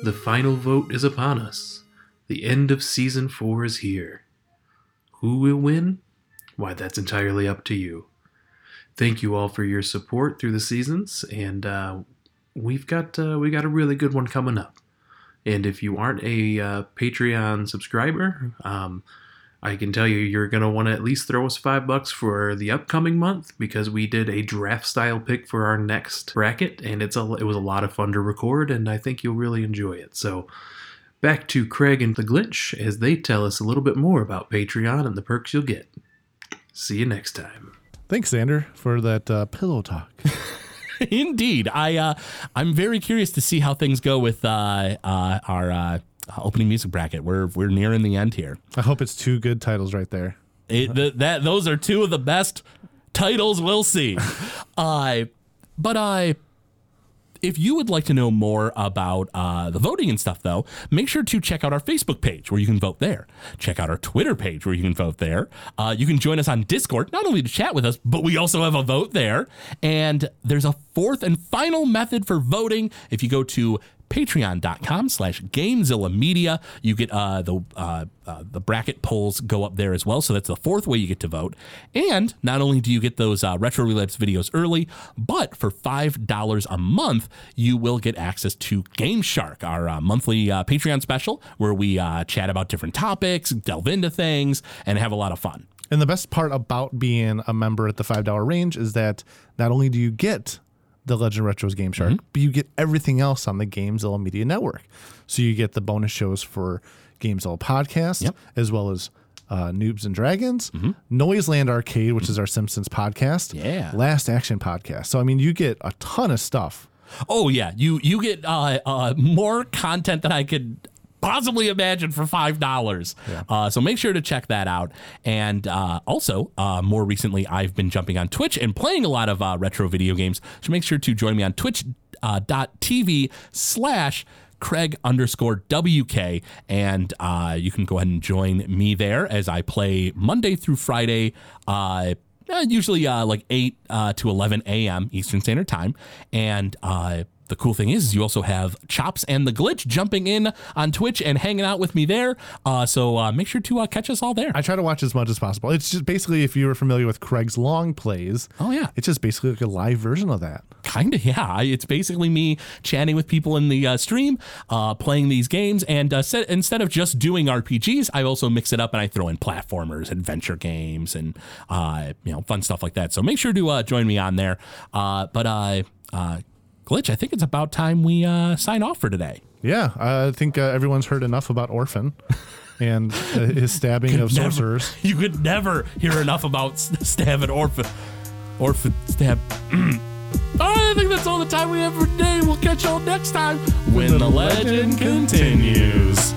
The final vote is upon us. The end of season four is here. Who will win? Why, that's entirely up to you. Thank you all for your support through the seasons, and uh, we've got uh, we got a really good one coming up. And if you aren't a uh, Patreon subscriber, um, I can tell you you're going to want to at least throw us five bucks for the upcoming month because we did a draft style pick for our next bracket, and it's a it was a lot of fun to record, and I think you'll really enjoy it. So. Back to Craig and the Glitch as they tell us a little bit more about Patreon and the perks you'll get. See you next time. Thanks, Xander, for that uh, pillow talk. Indeed, I uh, I'm very curious to see how things go with uh, uh, our uh, opening music bracket. We're we're nearing the end here. I hope it's two good titles right there. It, the, that those are two of the best titles we'll see. uh, but I. If you would like to know more about uh, the voting and stuff, though, make sure to check out our Facebook page where you can vote there. Check out our Twitter page where you can vote there. Uh, you can join us on Discord, not only to chat with us, but we also have a vote there. And there's a fourth and final method for voting. If you go to patreon.com slash gamezilla media. You get uh, the uh, uh, the bracket polls go up there as well so that's the fourth way you get to vote. And not only do you get those uh, retro relapse videos early but for five dollars a month you will get access to game shark our uh, monthly uh, patreon special where we chat about different topics delve into things and have a lot of fun. And the best part about being a member at the $5 range is that not only do you get the Legend of Retros Game Shark, Mm-hmm. but you get everything else on the Gamezilla Media Network. So you get the bonus shows for Gamezilla Podcast, Yep. as well as uh, Noobs and Dragons, Noiseland Arcade, which is our Simpsons podcast, Mm-hmm. Yeah. Last Action podcast. So I mean, you get a ton of stuff. Oh yeah, you you get uh, uh, more content than I could possibly imagine for five dollars. Uh, so make sure to check that out. And uh, also, uh, more recently, I've been jumping on Twitch and playing a lot of uh, retro video games. So make sure to join me on twitch.tv uh, slash. Craig underscore WK, and uh, you can go ahead and join me there as I play Monday through Friday, usually uh, like 8 uh, to 11 a.m. Eastern Standard Time. And uh, the cool thing is, you also have Chops and the Glitch jumping in on Twitch and hanging out with me there. Uh, so uh, make sure to uh, catch us all there. I try to watch as much as possible. It's just basically if you were familiar with Craig's long plays. Oh, yeah. it's just basically like a live version of that. kind of yeah I- it's basically me chatting with people in the uh, stream uh, playing these games and uh, set, instead of just doing rpgs i also mix it up and i throw in platformers adventure games and uh, you know fun stuff like that so make sure to uh, join me on there uh, but uh, uh, glitch i think it's about time we uh, sign off for today Yeah, I think uh, everyone's heard enough about Orphen and uh, his stabbing of Never- sorcerers. you could never hear enough about s- stab and orphan orphan stab I think that's all the time we have for today. We'll catch y'all next time when the legend continues.